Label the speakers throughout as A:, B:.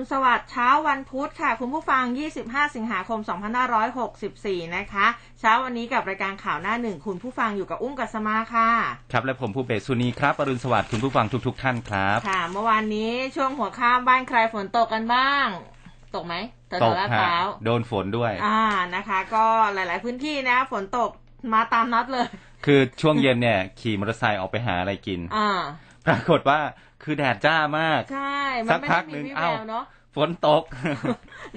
A: อรุณสวัสดิ์เช้าวันพุธค่ะ คุณผู้ฟัง 25 สิงหาคม 2564 นะคะ เช้าวันนี้กับรายการข่าวหน้าหนึ่งคุณผู้ฟังอยู่กับอุ้มกัสมาค่ะ
B: ครับ และผมภูเบศสุนีครับอรุณสวัสดิ์คุณผู้ฟังทุกๆท่านครับ
A: ค่ะ เมื่อวานนี้ช่วงหัวข้ามบ้านใครฝนตกกันบ้าง ตกไหมแถ
B: ต
A: ว
B: ก
A: ๆลาด
B: ฮะ
A: พร้าว
B: โดนฝนด้วย
A: อ่านะคะ ก็หลาย ๆ พื้นที่นะ ฝนตกมาตามนัดเลย
B: คือช่วงเย็นเนี่ย ขี่มอเตอร์ไซค์ออกไปหาอะไรกิน
A: อ่า
B: ปรากฏว่า คือแดดจ้ามาก
A: ใช่มั
B: สั
A: น
B: ก
A: ไม่
B: พั
A: ได้
B: ก
A: มี
B: หนึ่ง
A: วิแว
B: เอ้า
A: วเนาะ
B: ฝนตก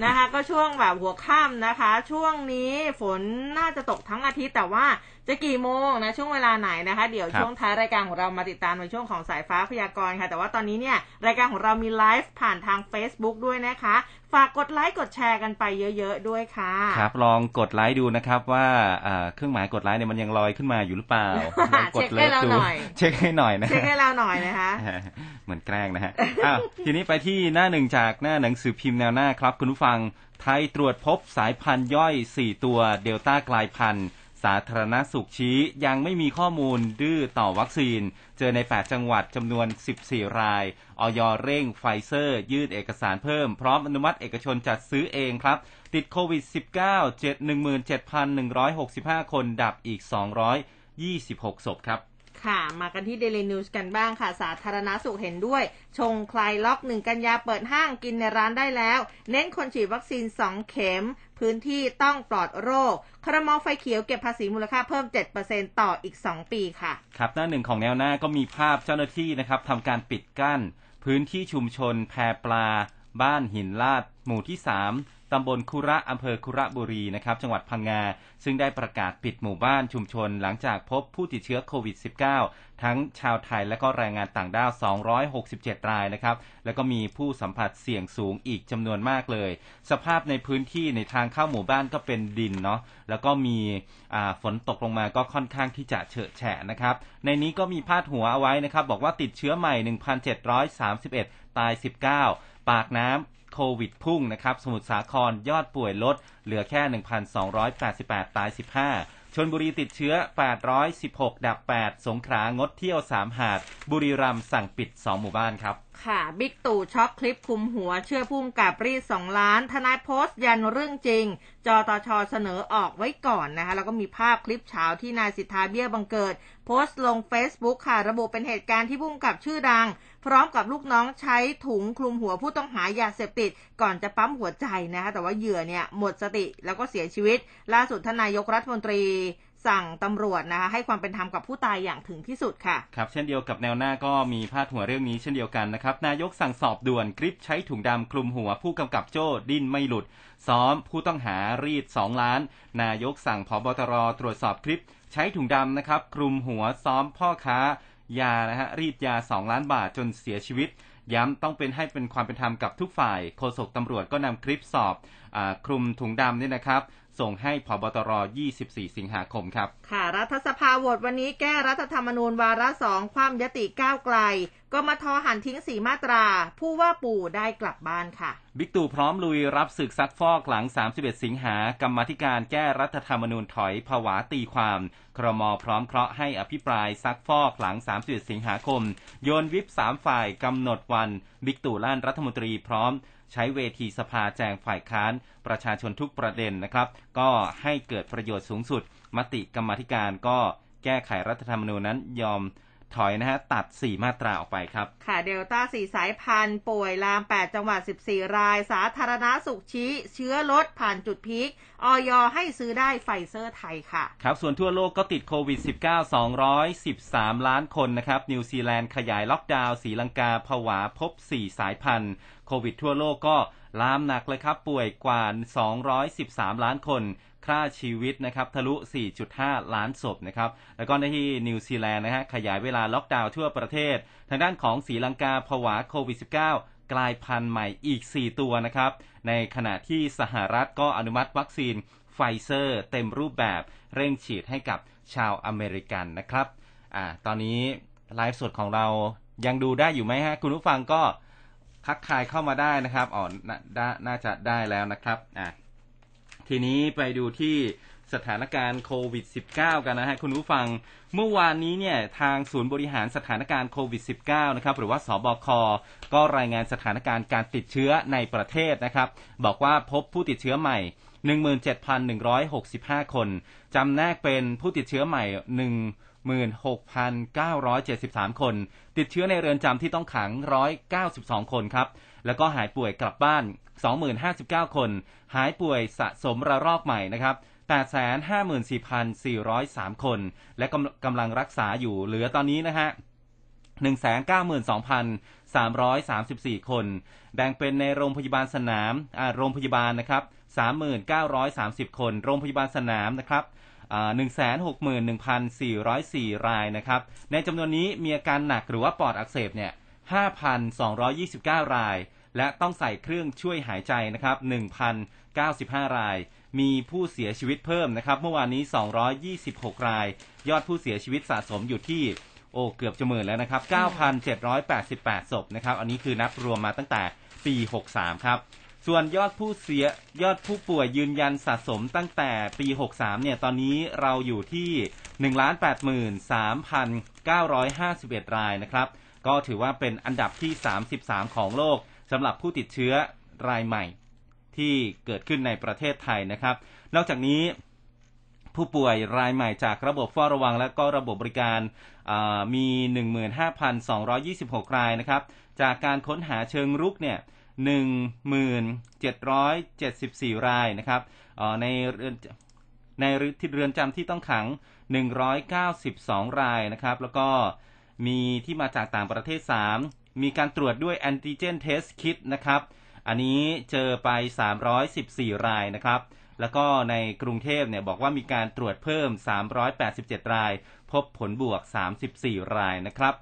A: นะคะ ก็ช่วงแบบหัวค่ำนะคะ ช่วงนี้ฝนน่าจะตกทั้งอาทิตย์แต่ว่าจะกี่โมงนะช่วงเวลาไหนนะคะ เดี๋ยว
B: ครับ
A: ช่วงท้ายรายการของเรามาติดตามในช่วงของสายฟ้าพยากรณ์ค่ะ แต่ว่าตอนนี้เนี่ยรายการของเรามีไลฟ์ผ่านทาง Facebook ด้วยนะคะ ฝากกดไลค์กดแชร์กันไปเยอะๆด้วยค่ะ
B: ครับลองกดไลค์ดูนะครับว่าอ่าเครื่องหมายกดไลค์เนี่ยมันยังลอยขึ้นมาอยู่หรือเปล่าลองกด
A: เช็คให้เรา
B: ดู
A: หน่อย
B: เช็คให้หน่อยนะ
A: เช็คให้เราหน่อยนะคะ
B: เหมือนแกล้งนะฮะอ้าวทีนี้ไปที่หน้าหนึ่งจากหน้าหนังสือพิมพ์แนวหน้าครับคุณผู้ฟัง ไทยตรวจพบสายพันธุ์ย่อย 4 ตัวเดลต้ากลายพันธุ์ สาธารณสุขชี้ยังไม่มีข้อมูลดื้อต่อวัคซีน เจอใน 8 จังหวัดจำนวน 14 รายอย.เร่งไฟเซอร์ ยื่นเอกสารเพิ่ม พร้อมอนุมัติเอกชนจัดซื้อเองครับ ติดโควิด -19 717,165 คนดับอีก 226 ศพครับ
A: ค่ะ มากันที่ Daily News กันบ้างค่ะ สาธารณสุขเห็นด้วย ชงคลายล็อกหนึ่งกันยาเปิดห้างกินในร้านได้แล้ว เน้นคนฉีดวัคซีน 2 เข็ม พื้นที่ต้องปลอดโรค ครม.ไฟเขียวเก็บภาษีมูลค่าเพิ่ม 7%ต่ออีก 2 ปีค่ะ
B: ครับ หน้าหนึ่งของแนวหน้าก็มีภาพเจ้าหน้าที่นะครับทำการปิดกั้น พื้นที่ชุมชนแพปลา บ้านหินลาด หมู่ที่ 3 ตำบลคุระอำเภอคุระบุรีนะครับจังหวัดพังงา ซึ่งได้ประกาศปิดหมู่บ้านชุมชนหลังจากพบผู้ติดเชื้อโควิด -19 ทั้งชาวไทยและก็แรงงานต่างด้าว 267 รายนะครับแล้วก็มีผู้สัมผัสเสี่ยงสูงอีกจำนวนมากเลย สภาพในพื้นที่ในทางเข้าหมู่บ้านก็เป็นดินเนาะแล้วก็มีฝนตกลงมาก็ค่อนข้างที่จะเฉอะแฉะนะครับในนี้ก็มีพาดหัวเอาไว้นะครับบอกว่าติดเชื้อใหม่ 1,731 ตาย 19 ปากน้ำ โควิดพุ่งนะครับสมุทรสาครยอดป่วยลด เหลือแค่ 1,288 ตาย 15ชนบุรีติดเชื้อ 816 ดับ 8 สงขลางดเที่ยว 3 หาด บุรีรัมย์สั่งปิด 2 หมู่บ้านครับ
A: ค่ะ บิ๊กตู่ช็อกคลิปคุมหัว เชื่อพุ่มกับรีดสองล้าน ทนายโพสต์ยันเรื่องจริง จอตชเสนอออกไว้ก่อนนะคะ แล้วก็มีภาพคลิปเช้าที่นายสิทธาเบี้ยบังเกิด โพสต์ลง Facebook ค่ะ ระบุเป็นเหตุการณ์ที่พุ่มกับชื่อดัง พร้อมกับลูกน้องใช้ถุงคลุมหัวผู้ต้องหายาเสพติด ก่อนจะปั๊มหัวใจนะคะแต่ว่าเหยื่อเนี่ยหมดสติแล้วก็เสียชีวิต ล่าสุดทานนายกรัฐมนตรีสั่งตำรวจนะคะให้ความเป็นธรรมกับผู้ตายอย่างถึงที่สุดค่ะ
B: ครับเช่นเดียวกับแนวหน้าก็มีพาดหัวเรื่องนี้เช่นเดียวกันนะครับนายกสั่งสอบด่วนคลิปใช้ถุงดำคลุมหัวผู้กำกับโจ้ดิ้นไม่หลุด ซ้อมผู้ต้องหารีด 2 ล้าน นายกสั่งพบตรตรวจสอบคลิป ใช้ถุงดำนะครับคลุมหัวซ้อมพ่อค้า ยานะฮะรีดยา 2 ล้านบาทจนเสียชีวิต ย้ำต้องเป็นให้เป็นความเป็นธรรมกับทุกฝ่าย โฆษกตำรวจก็นำคลิปสอบอคลุมถุงดำเนี่ยนะครับ ส่งให้พบตร 24 สิงหาคมครับ
A: ค่ะ รัฐสภาโหวตวันนี้แก้รัฐธรรมนูญวาระสองความยติก้าวไกลก็มาทอหันทิ้งสีมาตรา ผู้ว่าปูได้กลับบ้านค่ะ
B: บิ๊กตู่พร้อมลุยรับศึกซักฟอกหลัง 31 สิงหากรรมาธิการแก้รัฐธรรมนูญถอยผวาตีความ ครมพร้อมเคราะห์ให้อภิปรายซักฟอกหลัง 31 สิงหาคม โยนวิปสามฝ่ายกำหนดวัน บิ๊กตู่ลั่นรัฐมนตรีพร้อม ใช้เวทีสภาแจงฝ่ายค้านประชาชนทุกประเด็นนะครับ ก็ให้เกิดประโยชน์สูงสุด มติกรรมาธิการก็แก้ไขรัฐธรรมนูญนั้นยอมถอยนะฮะตัด 4 มาตราออกไปครับ
A: ค่ะเดลต้าสี่สายพันธุ์ป่วยลาม 8 จังหวัด 14 ราย สาธารณสุขชี้ เชื้อลดผ่านจุดพีคอย.ให้ซื้อได้ไฟเซอร์ไทยค่ะ
B: ครับส่วนทั่วโลกก็ติดโควิด -19 213 ล้านคนนะครับ นิวซีแลนด์ขยายล็อกดาวน์ศรีลังกาผวาพบ 4 สายพันธุ์ โควิดทั่วโลกก็ลามหนักเลยครับ ป่วยกว่า 213 ล้านคนคร่าชีวิตนะครับทะลุ 4.5 ล้านศพนะครับ แล้วก็ในที่นิวซีแลนด์นะฮะขยายเวลาล็อกดาวน์ทั่วประเทศ ทางด้านของศรีลังกาผวาโควิด -19 กลายพันธุ์ใหม่อีก 4 ตัวนะครับ ในขณะที่สหรัฐก็อนุมัติวัคซีนไฟเซอร์เต็มรูปแบบเร่งฉีดให้กับชาวอเมริกันนะครับ อ่า ตอนนี้ไลฟ์สดของเรายังดูได้อยู่ไหมฮะ คุณผู้ฟังก็ ทักทายเข้ามาได้นะครับอ๋อนาน่าจะได้แล้วนะครับอะทีนี้ไปดูที่สถานการณ์โควิด -19 กันนะฮะคุณผู้ฟังเมื่อวานนี้เนี่ยทางศูนย์บริหารสถานการณ์โควิด -19 นะครับหรือว่าสบค ก็รายงานสถานการณ์การติดเชื้อในประเทศนะครับ บอกว่าพบผู้ติดเชื้อใหม่ 17,165 คน จำแนกเป็นผู้ติดเชื้อใหม่1 16,973 คน ติดเชื้อในเรือนจำที่ต้องขัง 192 คนครับ แล้วก็หายป่วยกลับบ้าน2059 คน หายป่วยสะสมระลอกใหม่นะครับ854,403 คน และกำกำลังรักษาอยู่เหลือตอนนี้นะฮะ192,334 คน แบ่งเป็นในโรงพยาบาลสนาม โรงพยาบาลนะครับ 3,930 คน โรงพยาบาลสนามนะครับ 161,404 รายนะครับ ในจำนวนนี้มีอาการหนักหรือว่าปอดอักเสบเนี่ย 5,229 ราย และต้องใส่เครื่องช่วยหายใจนะครับ 1,095 ราย มีผู้เสียชีวิตเพิ่มนะครับ เมื่อวานนี้ 226 ราย ยอดผู้เสียชีวิตสะสมอยู่ที่โอ้เกือบจะหมื่นแล้วนะครับ 9,788 ศพนะครับ อันนี้คือนับรวมมาตั้งแต่ปี 63 ครับ ส่วนยอดผู้เสียยอดผู้ป่วยยืนยันสะสมตั้งแต่ปี 63 เนี่ย ตอนนี้เราอยู่ที่ 1,83,951 รายนะครับ ก็ถือว่าเป็นอันดับที่ 33 ของโลกสำหรับผู้ติดเชื้อรายใหม่ที่เกิดขึ้นในประเทศไทยนะครับ นอกจากนี้ผู้ป่วยรายใหม่จากระบบเฝ้าระวัง และก็ระบบบริการมี 15,226 รายนะครับ จากการค้นหาเชิงรุกเนี่ย 1774 รายนะครับในเรือนในเรือนจำที่ต้องขัง 192 รายนะครับแล้วก็มีที่มาจากต่างประเทศ 3 มีการตรวจด้วยแอนติเจนเทสคิดนะครับ อันนี้เจอไป 314 รายนะครับ แล้วก็ในกรุงเทพเนี่ยบอกว่ามีการตรวจเพิ่ม 387 ราย พบผลบวก 34 รายนะครับ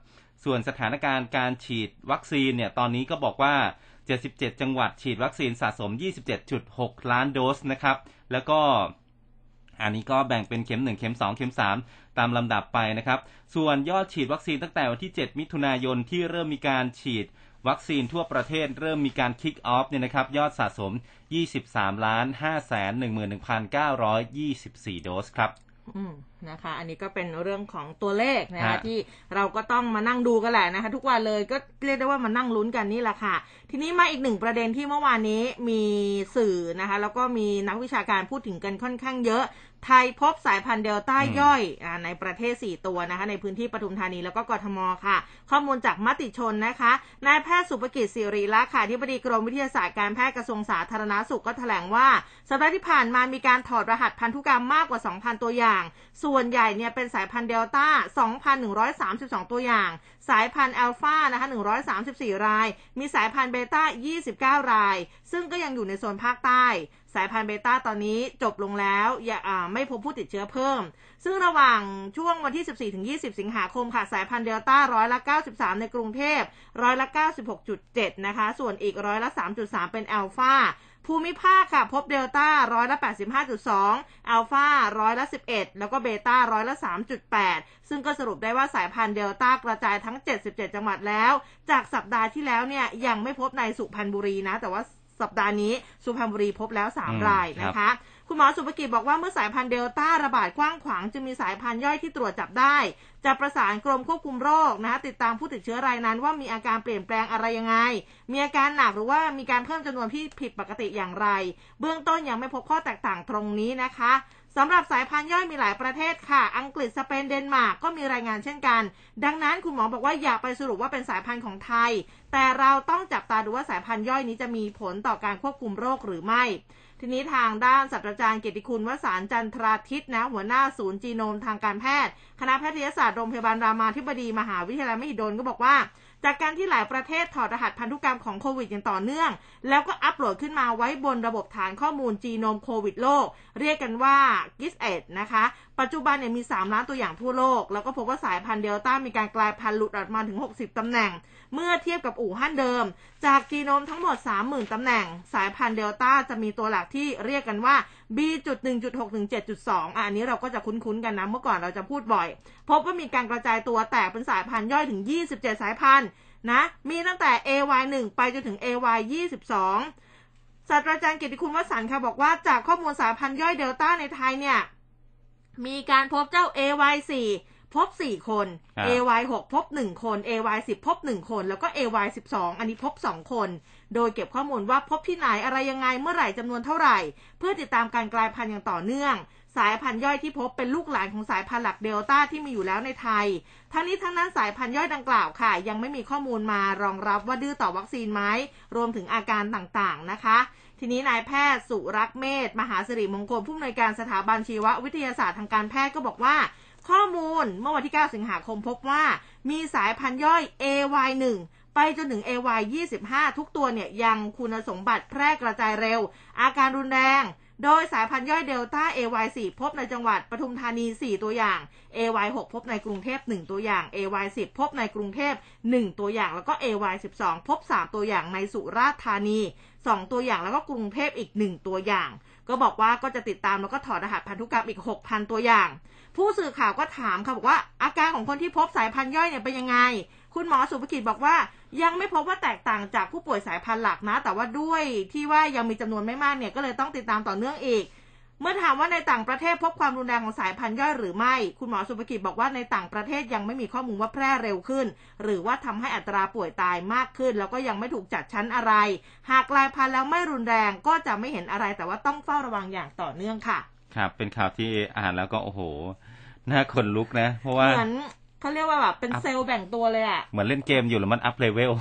B: ส่วนสถานการณ์การฉีดวัคซีนเนี่ยตอนนี้ก็บอกว่า 77 จังหวัดฉีดวัคซีนสะสม 27.6 ล้านโดสนะครับ แล้วก็อันนี้ก็แบ่งเป็นเข็ม 1 เข็ม 2 เข็ม 3 ตามลำดับไปนะครับ ส่วนยอดฉีดวัคซีนตั้งแต่วันที่ 7 มิถุนายนที่เริ่มมีการฉีดวัคซีนทั่วประเทศเริ่มมีการคิกออฟเนี่ยนะครับ ยอดสะสม 23 ล้าน5แสน11,924 โดสครับ
A: นะคะ อันนี้ก็เป็นเรื่องของตัวเลขนะคะ ที่เราก็ต้องมานั่งดูกันแหละนะคะ ทุกวันเลยก็เรียกได้ว่ามานั่งลุ้นกันนี่แหละค่ะ ทีนี้มาอีกหนึ่งประเด็นที่เมื่อวานนี้มีสื่อนะคะ แล้วก็มีนักวิชาการพูดถึงกันค่อนข้างเยอะ ไทยพบสายพันธุ์เดลต้าย่อยอในประเทศ 4 ตัวนะคะ ในพื้นที่ปทุมธานีแล้วก็กทมค่ะ ข้อมูลจากมติชนนะคะนายแพทย์สุภกิจสิริลักษ์ค่ะที่ปดีกรมวิทยาศาสตร์การแพทย์กระทรวงสาธารณาสุขก็แถลงว่า สัปดาห์ที่ผ่านมามีการถอดรหัสพันธุกรรมมากกว่า 2,000 ตัวอย่าง ส่วนใหญ่เนี่ยเป็นสายพันธุ์เดลต้า 2,132 ตัวอย่าง สายพันธุ์อัลฟานะคะ 134 ราย มีสายพันธุ์เบต้า 29 ราย ซึ่งก็ยังอยู่ในโซนภาคใต้ สายพันธุ์เบต้าตอนนี้จบลงแล้วอย่าไม่พบผู้ติดเชื้อเพิ่ม ซึ่งระหว่างช่วงวันที่ 14 ถึง 20 สิงหาคมค่ะ สายพันธุ์เดลต้าร้อยละ 93 ในกรุงเทพร้อยละ 96.7 นะคะ ส่วนอีกร้อยละ 3.3 เป็นอัลฟาภูมิภาคค่ะพบเดลต้าร้อยละ 85.2 อัลฟาร้อยละ 11 แล้วก็เบต้าร้อยละ 3.8 ซึ่งก็สรุปได้ว่าสายพันธุ์เดลต้ากระจายทั้ง 77 จังหวัดแล้ว จากสัปดาห์ที่แล้วเนี่ยยังไม่พบในสุพรรณบุรีนะ แต่ว่า สัปดาห์นี้สุพรรณบุรีพบแล้ว 3 รายนะคะ คุณหมอสุภกิจบอกว่าเมื่อสายพันธุ์เดลต้าระบาดกว้างขวางจึงมีสายพันธุ์ย่อยที่ตรวจจับได้ จะประสานกรมควบคุมโรคนะคะติดตามผู้ติดเชื้อรายนั้น ว่ามีอาการเปลี่ยนแปลงอะไรยังไง มีอาการหนักหรือว่ามีการเพิ่มจำนวนที่ผิดปกติอย่างไร เบื้องต้นยังไม่พบข้อแตกต่างตรงนี้นะคะสำหรับสายพันธุ์ย่อยมีหลายประเทศค่ะ อังกฤษ สเปน เดนมาร์กก็มีรายงานเช่นกัน ดังนั้นคุณหมอบอกว่าอย่าไปสรุปว่าเป็นสายพันธุ์ของไทย แต่เราต้องจับตาดูว่าสายพันธุ์ย่อยนี้จะมีผลต่อการควบคุมโรคหรือไม่ ทีนี้ทางด้านศาสตราจารย์เกียรติคุณวสารจันทราทิตนะหัวหน้าศูนย์จีโนมทางการแพทย์ คณะแพทยศาสตร์โรงพยาบาลรามาธิบดีมหาวิทยาลัยมหิดลก็บอกว่า จากการที่หลายประเทศถอดรหัสพันธุกรรมของโควิดอย่างต่อเนื่อง แล้วก็อัปโหลดขึ้นมาไว้บนระบบฐานข้อมูลจีโนมโควิดโลก เรียกกันว่า GIS-1 นะคะปัจจุบันเนี่ยมี 3 ล้านตัวอย่างทั่วโลก แล้วก็พบว่าสายพันธุ์เดลต้ามีการกลายพันธุ์หลุดออกมาถึง 60 ตำแหน่ง เมื่อเทียบกับอู่ฮั่นเดิม จากจีโนมทั้งหมด 30,000 ตำแหน่ง สายพันธุ์เดลต้าจะมีตัวหลักที่เรียกกันว่า B.1.6 ถึง7.2 อันนี้เราก็จะคุ้นๆกันนะ เมื่อก่อนเราจะพูดบ่อย พบว่ามีการกระจายตัวแตกเป็นสายพันธุ์ย่อยถึง 27 สายพันธุ์นะ มีตั้งแต่ AY1 ไปจนถึง AY22 ศาสตราจารย์เกียรติคุณวสันต์ค่ะบอกว่าจากข้อมูลสายพันธุ์ย่อยเดลต้าในไทยเนี่ย มีการพบเจ้า AY4 พบ4คน
B: ครับ
A: AY6 พบ1คน AY10 พบ1คน แล้วก็ AY12 อันนี้พบ2คน โดยเก็บข้อมูลว่าพบที่ไหนอะไรยังไงเมื่อไหร่จำนวนเท่าไหร่ เพื่อติดตามการกลายพันธุ์อย่างต่อเนื่อง สายพันธุ์ย่อยที่พบเป็นลูกหลานของสายพันธุ์หลักเดลต้าที่มีอยู่แล้วในไทย ทั้งนี้ทั้งนั้นสายพันธุ์ย่อยดังกล่าวค่ะ ยังไม่มีข้อมูลมารองรับว่าดื้อต่อวัคซีนไหมรวมถึงอาการต่างๆนะคะ ทีนี้นายแพทย์สุรักษ์เมธมหาสิริมงคลผู้อำนวยการสถาบันชีววิทยาศาสตร์ทางการแพทย์ก็บอกว่า ข้อมูลเมื่อวันที่ 9 สิงหาคมพบว่า มีสายพันธุ์ย่อย AY1 ไปจนถึง AY25 ทุกตัวเนี่ยยังคุณสมบัติแพร่กระจายเร็ว อาการรุนแรง โดยสายพันธุ์ย่อยเดลต้า AY4 พบในจังหวัดปทุมธานี 4 ตัวอย่าง AY6 พบในกรุงเทพ 1 ตัวอย่าง AY10 พบในกรุงเทพ 1 ตัวอย่าง แล้วก็ AY12 พบ 3 ตัวอย่างในสุราษฎร์ธานี 2 ตัวอย่างแล้วก็กรุงเทพอีก 1 ตัวอย่าง ก็บอกว่าก็จะติดตามแล้วก็ถอดรหัสพันธุกรรมอีก 6,000 ตัวอย่าง ผู้สื่อข่าวก็ถามค่ะบอกว่าอาการของคนที่พบสายพันธุ์ย่อยเนี่ยเป็นยังไง คุณหมอสุภกิจบอกว่ายังไม่พบว่าแตกต่างจากผู้ป่วยสายพันธุ์หลักนะ แต่ว่าด้วยที่ว่ายังมีจำนวนไม่มากเนี่ยก็เลยต้องติดตามต่อเนื่องอีก เมื่อถามว่าในต่างประเทศพบความรุนแรงของสายพันธุ์ย่อยหรือไม่ คุณหมอสุภกิจบอกว่าในต่างประเทศยังไม่มีข้อมูลว่าแพร่เร็วขึ้น หรือว่าทำให้อัตราป่วยตายมากขึ้น แล้วก็ยังไม่ถูกจัดชั้นอะไร หากกลายพันธุ์แล้วไม่รุนแรงก็จะไม่เห็นอะไร แต่ว่าต้องเฝ้าระวังอย่างต่อเนื่องค่ะ
B: ครับ เป็นข่าวที่อ่านแล้วก็โอ้โหน่าขนลุกนะ เพราะว่า
A: เหมือนเขาเรียกว่าแบบเป็นเซลล์แบ่งตัวเลยอะ
B: เหมือนเล่นเกมอยู่แล้วมัน up level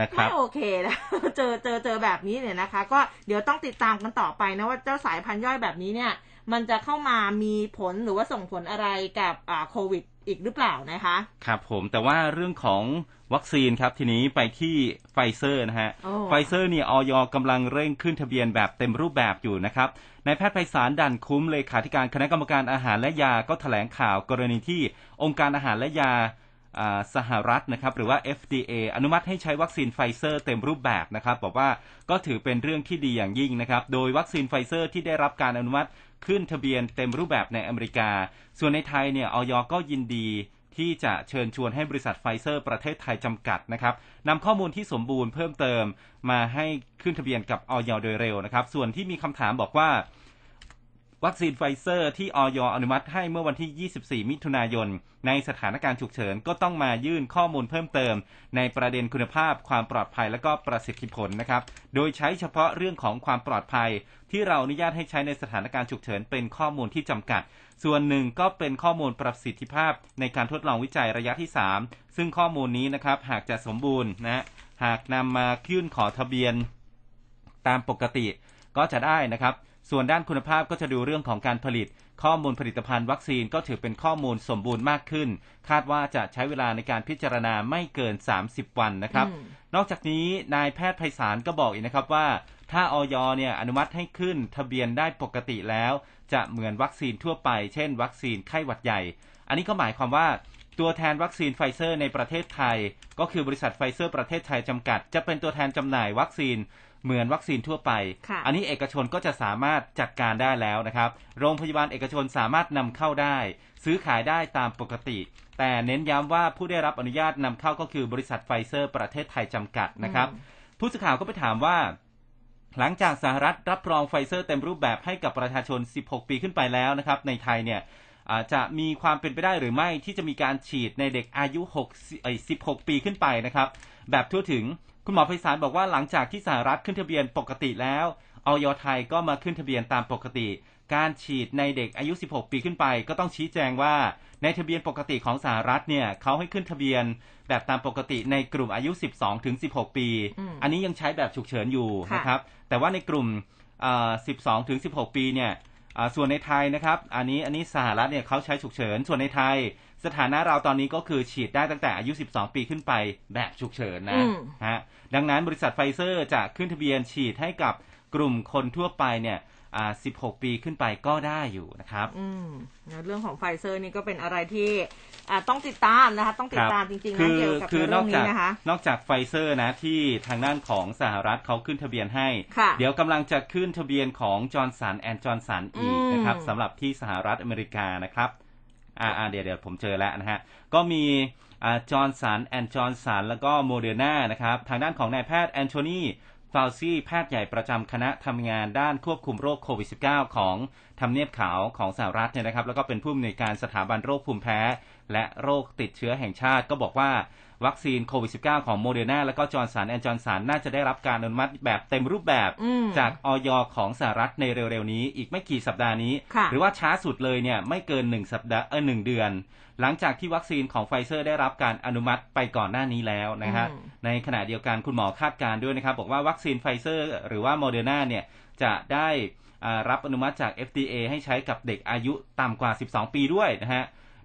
B: นะครับ
A: ไม่โอเคนะเจอเจอเจอแบบนี้เนี่ยนะคะ ก็เดี๋ยวต้องติดตามกันต่อไปนะว่าเจ้าสายพันธุ์ย่อยแบบนี้เนี่ย มันจะเข้ามามีผลหรือว่าส่งผลอะไรกับอ่าโควิดอีกหรือเปล่านะคะ
B: ครับผมแต่ว่าเรื่องของวัคซีนครับทีนี้ไปที่ไฟเซอร์นะฮะ
A: โอ้
B: ไฟเซอร์เนี่ยอย.กำลังเร่งขึ้นทะเบียนแบบเต็มรูปแบบอยู่นะครับนายแพทย์ไพศาลดั่นคุ้มเลขาธิการคณะกรรมการอาหารและยาก็แถลงข่าวกรณีที่องค์การอาหารและยาอ่า สหรัฐนะครับหรือว่า FDA อนุมัติให้ใช้วัคซีนไฟเซอร์เต็มรูปแบบนะครับบอกว่าก็ถือเป็นเรื่องที่ดีอย่างยิ่งนะครับโดยวัคซีนไฟเซอร์ที่ได้รับการอนุมัติขึ้นทะเบียนเต็มรูปแบบในอเมริกา ส่วนในไทยเนี่ยอย.ก็ยินดีที่จะเชิญชวนให้บริษัทไฟเซอร์ประเทศไทยจำกัดนะครับนำข้อมูลที่สมบูรณ์เพิ่มเติมมาให้ขึ้นทะเบียนกับอย.โดยเร็วนะครับ ส่วนที่มีคำถามบอกว่า วัคซีนไฟเซอร์ที่อย.อนุมัติให้เมื่อวันที่ 24 มิถุนายน ในสถานการณ์ฉุกเฉินก็ต้องมายื่นข้อมูลเพิ่มเติม ในประเด็นคุณภาพ ความปลอดภัยและก็ประสิทธิผลนะครับ โดยใช้เฉพาะเรื่องของความปลอดภัย ที่เราอนุญาตให้ใช้ในสถานการณ์ฉุกเฉินเป็นข้อมูลที่จำกัด ส่วนหนึ่งก็เป็นข้อมูลประสิทธิภาพ ในการทดลองวิจัยระยะที่ 3 ซึ่งข้อมูลนี้นะครับหากจะสมบูรณ์นะหากนำมายื่นขอทะเบียนตามปกติก็จะได้นะครับ ส่วนด้านคุณภาพก็จะดูเรื่องของการผลิต ข้อมูลผลิตภัณฑ์วัคซีนก็ถือเป็นข้อมูลสมบูรณ์มากขึ้น คาดว่าจะใช้เวลาในการพิจารณาไม่เกิน 30 วันนะครับ
A: อืม
B: นอกจากนี้นายแพทย์ไพศาลก็บอกอีกนะครับว่า ถ้าออยเนี่ยอนุมัติให้ขึ้นทะเบียนได้ปกติแล้ว จะเหมือนวัคซีนทั่วไป เช่น วัคซีนไข้หวัดใหญ่ อันนี้ก็หมายความว่าตัวแทนวัคซีนไฟเซอร์ในประเทศไทย ก็คือบริษัทไฟเซอร์ประเทศไทยจำกัด จะเป็นตัวแทนจำหน่ายวัคซีน เหมือนวัคซีนทั่วไป
A: ค่ะ
B: อันนี้เอกชนก็จะสามารถจัดการได้แล้วนะครับ โรงพยาบาลเอกชนสามารถนำเข้าได้ ซื้อขายได้ตามปกติ แต่เน้นย้ำว่าผู้ได้รับอนุญาตนำเข้าก็คือบริษัทไฟเซอร์ ประเทศไทยจำกัดนะครับ ผู้สื่อข่าวก็ไปถามว่าหลังจากสหรัฐรับรองไฟเซอร์เต็มรูปแบบให้กับประชาชน 16 ปีขึ้นไปแล้วนะครับ ในไทยเนี่ยอ่าจะมีความเป็นไปได้หรือไม่ที่จะมีการฉีดในเด็กอายุ6เอ้ย16 ปีขึ้นไปนะครับ แบบทั่วถึง คุณหมอไพศาลบอกว่าหลังจากที่สหรัฐขึ้นทะเบียนปกติแล้วออยไทยก็มาขึ้นทะเบียนตามปกติ การฉีดในเด็กอายุ 16 ปีขึ้นไป ก็ต้องชี้แจงว่าในทะเบียนปกติของสหรัฐเนี่ยเขาให้ขึ้นทะเบียนแบบตามปกติในกลุ่มอายุ 12 ถึง 16 ปี
A: อืม
B: อันนี้ยังใช้แบบฉุกเฉินอยู่
A: ค่ะ
B: นะครับ แต่ว่าในกลุ่มอ่า12 ถึง 16 ปีเนี่ยอ่าส่วนในไทยนะครับ อันนี้อันนี้สหรัฐเนี่ยเขาใช้ฉุกเฉิน ส่วนในไทย สถานะเราตอนนี้ก็คือฉีดได้ตั้งแต่อายุ 12 ปีขึ้นไปแบบฉุกเฉินนะ
A: อืม
B: ฮะดังนั้นบริษัทไฟเซอร์จะขึ้นทะเบียนฉีดให้กับกลุ่มคนทั่วไปเนี่ยอ่า16 ปีขึ้นไปก็ได้อยู่นะครับ
A: อืมเรื่องของไฟเซอร์นี่ก็เป็นอะไรที่อ่าต้องติดตามนะคะ ต้องติดตามจริงๆนะเกี่ยวกับเรื่
B: อ
A: ง
B: จา
A: นี้นะคะ คือ คือ
B: นอกจาก นอกจากไฟเซอร์นะที่ทางด้านของสหรัฐเขาขึ้นทะเบียนให้
A: ค่ะ
B: เดี๋ยวกำลังจะขึ้นทะเบียนของจอร์นสันแอนจอร์นสันอีก
A: อืม
B: นะครับสำหรับที่สหรัฐอเมริกานะครับ อ่าอ่าเดี๋ยวเดี๋ยวผมเจอแล้วนะฮะ ก็มีจอร์นสันแอนจอร์นสันแล้วก็โมเดอร์นานะครับ ทางด้านของนายแพทย์แอนโทนีฟาวซี่แพทย์ใหญ่ประจำคณะทำงานด้านควบคุมโรคโควิด -19 ของทำเนียบขาวของสหรัฐเนี่ยนะครับ แล้วก็เป็นผู้อำนวยการสถาบันโรคภูมิแพ้ และโรคติดเชื้อแห่งชาติก็บอกว่า วัคซีนโควิด -19 ของโมเดอร์นาและก็จอร์นสันแอนจอร์นสันน่าจะได้รับการอนุมัติแบบเต็มรูปแบบจากอย.ของสหรัฐในเร็วๆนี้ อีกไม่กี่สัปดาห์นี้ หรือว่าช้าสุดเลยเนี่ยไม่เกิน1สัปดาห์เอ้ยเดือน หลังจากที่วัคซีนของไฟเซอร์ได้รับการอนุมัติไปก่อนหน้านี้แล้วนะฮะในขณะเดียวกันคุณหมอคาดการณ์ด้วยนะครับ บอกว่าวัคซีนไฟเซอร์ หรือว่าโมเดอร์นาเนี่ยจะได้รับอนุมัติจาก FDA ให้ใช้กับเด็กอายุต่ำกว่า 12 ปีด้วยนะฮะ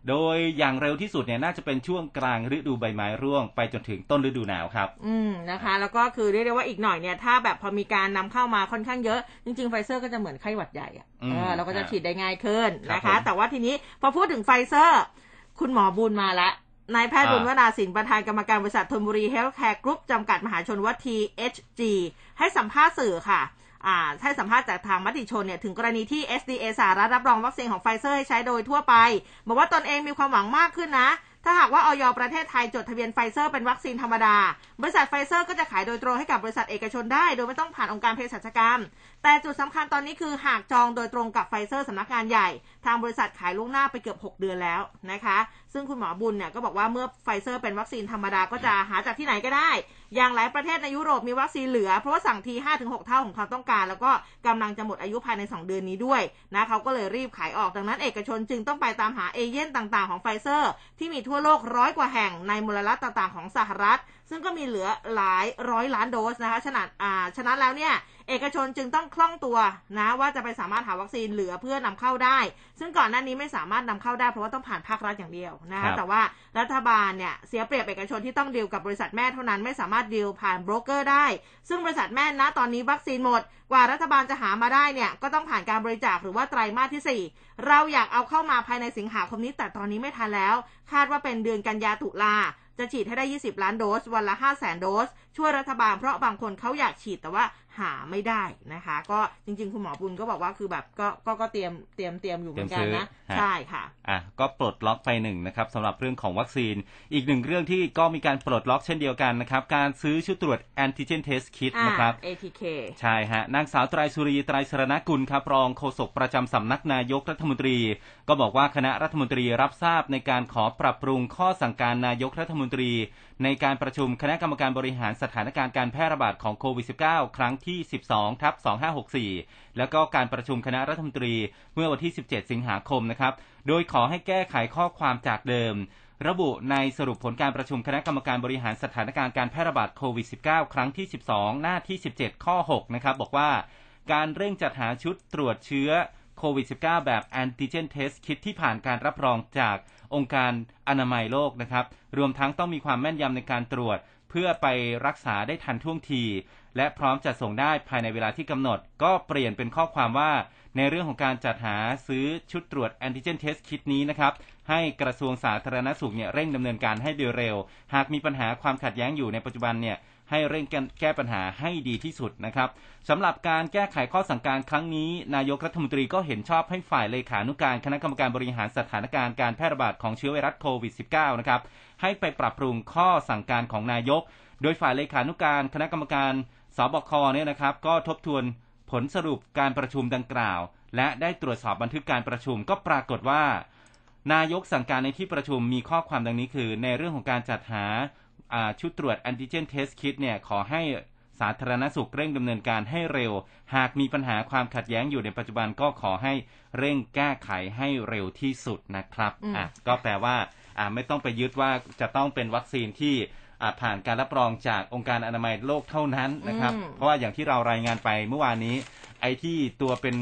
B: โดยอย่างเร็วที่สุดเนี่ยน่าจะเป็นช่วงกลางฤดูใบไม้ร่วง ไปจนถึงต้นฤดูหนาวครับ
A: อืมนะคะ แล้วก็คือเรียกได้ว่าอีกหน่อยเนี่ยถ้าแบบพอมีการนำเข้ามาค่อนข้างเยอะจริงๆไฟเซอร์ก็จะเหมือนไข้หวัดใหญ่อะเออเราก็จะฉีดได้ง่ายขึ้นนะคะ แต่ว่าทีนี้พอพูดถึงไฟเซอร์ คุณหมอบุญมาละนายแพทย์บุญวนาสินประธานกรรมการบริษัทธนบุรีเฮลท์แคร์กรุ๊ปจำกัดมหาชนว่า THG ให้สัมภาษณ์สื่อค่ะ ให้สัมภาษณ์จากทางมติชนเนี่ยถึงกรณีที่ FDA สหรัฐรับรองวัคซีนของไฟเซอร์ให้ใช้โดยทั่วไป บอกว่าตนเองมีความหวังมากขึ้นนะ ถ้าหากว่าอย.ประเทศไทยจดทะเบียนไฟเซอร์เป็นวัคซีนธรรมดา บริษัทไฟเซอร์ก็จะขายโดยตรงให้กับบริษัทเอกชนได้ โดยไม่ต้องผ่านองค์การเภสัชกรรม แต่จุดสำคัญตอนนี้คือหากจองโดยตรงกับไฟเซอร์สำนักงานใหญ่ ทางบริษัทขายล่วงหน้าไปเกือบ 6 เดือนแล้วนะคะ ซึ่งคุณหมอบุญเนี่ยก็บอกว่าเมื่อไฟเซอร์เป็นวัคซีนธรรมดาก็จะหาจากที่ไหนก็ได้ อย่างหลายประเทศในยุโรปมีวัคซีนเหลือ เพราะว่าสั่งที 5-6 เท่าของความต้องการ แล้วก็กำลังจะหมดอายุภายใน 2 เดือนนี้ด้วยนะเขาก็เลยรีบขายออกดังนั้นเอกชนจึงต้องไปตามหาเอเย่นต่างๆของไฟเซอร์ ที่มีทั่วโลกร้อยกว่าแห่งในมูลรัฐต่างๆของสหรัฐซึ่งก็มีเหลือหลายร้อยล้านโดสนะคะฉะนั้นอ่าฉะนั้นแล้วเนี่ย เอกชนจึงต้องคล่องตัวนะว่าจะไปสามารถหาวัคซีนเหลือเพื่อนำเข้าได้ ซึ่งก่อนหน้านี้ไม่สามารถนำเข้าได้ เพราะว่าต้องผ่านภาครัฐอย่างเดียวนะคะแต่ว่ารัฐบาลเนี่ยเสียเปรียบเอกชนที่ต้องดีลกับบริษัทแม่เท่านั้นไม่สามารถดีลผ่านโบรกเกอร์ได้ ซึ่งบริษัทแม่นะตอนนี้วัคซีนหมด กว่ารัฐบาลจะหามาได้เนี่ยก็ต้องผ่านการบริจาคหรือว่าไตรมาสที่ 4 เราอยากเอาเข้ามาภายในสิงหาคมนี้ แต่ตอนนี้ไม่ทันแล้ว คาดว่าเป็นเดือนกันยาตุลา จะฉีดให้ได้ 20 ล้านโดส วันละ 5 0 0 0 0 0 โดส ช่วยรัฐบาลเพราะบางคนเขาอยากฉีดแต่ว่าหาไม่ได้นะคะ ก็จริง ๆ คุณหมอบุญก็บอกว่าคือแบบก็ก็ก็เตรียมเตรียมเตรียมอยู่เหมือนกันนะใช่ค่ะ
B: อะก็ปลดล็อกไปหนึ่งนะครับสำหรับเรื่องของวัคซีน อีกหนึ่งเรื่องที่ก็มีการปลดล็อกเช่นเดียวกันนะครับ การซื้อชุดตรวจ Antigen Test Kit นะครับ
A: ATK
B: ใชฮะนางสาวไตรศุลีไตรสรณกุลครับรองโฆษกประจำสำนักนายกรัฐมนตรี ก็บอกว่าคณะรัฐมนตรีรับทราบในการขอปรับปรุงข้อสั่งการนายกรัฐมนตรี ในการประชุมคณะกรรมการบริหารสถานการณ์การแพร่ระบาดของโควิด -19 ครั้งที่ 12 ทับ 2564 แล้วก็การประชุมคณะรัฐมนตรีเมื่อวันที่ 17 สิงหาคมนะครับ โดยขอให้แก้ไขข้อความจากเดิม ระบุในสรุปผลการประชุมคณะกรรมการบริหารสถานการณ์การแพร่ระบาดโควิด -19 ครั้งที่ 12 หน้าที่ 17 ข้อ 6 นะครับ บอกว่าการเร่งจัดหาชุดตรวจเชื้อโควิด -19 แบบแอนติเจนเทสคิดที่ผ่านการรับรองจากองค์การอนามัยโลกนะครับ รวมทั้งต้องมีความแม่นยำในการตรวจ เพื่อไปรักษาได้ทันท่วงที และพร้อมจะส่งได้ภายในเวลาที่กำหนด ก็เปลี่ยนเป็นข้อความว่า ในเรื่องของการจัดหาซื้อชุดตรวจแอนติเจนเทสคิดนี้นะครับ ให้กระทรวงสาธารณสุขเนี่ยเร่งดำเนินการให้โดยเร็ว หากมีปัญหาความขัดแย้งอยู่ในปัจจุบันเนี่ย ให้เร่งแก้ปัญหาให้ดีที่สุดนะครับสำหรับการแก้ไขข้อสั่งการครั้งนี้ นายกรัฐมนตรีก็เห็นชอบให้ฝ่ายเลขานุการคณะกรรมการบริหารสถานการณ์การแพร่ระบาดของเชื้อไวรัสโควิด -19 นะครับให้ไปปรับปรุงข้อสั่งการของนายก โดยฝ่ายเลขานุการคณะกรรมการสบคเนี่ยนะครับ ก็ทบทวนผลสรุปการประชุมดังกล่าว และได้ตรวจสอบบันทึกการประชุมก็ปรากฏว่า นายกสั่งการในที่ประชุมมีข้อความดังนี้คือ ในเรื่องของการจัดหา ชุดตรวจแอนติเจนเทสคิดเนี่ยขอให้สาธารณสุขเร่งดำเนินการให้เร็ว หากมีปัญหาความขัดแย้งอยู่ในปัจจุบันก็ขอให้เร่งแก้ไขให้เร็วที่สุดนะครับอะก็แปลว่าอ่าไม่ต้องไปยึดว่าจะต้องเป็นวัคซีนที่ผ่านการรับรองจากองค์การอนามัยโลกเท่านั้นนะครับ เพราะว่าอย่างที่เรารายงานไปเมื่อวานนี้ ไอ้ที่ตัวเป็น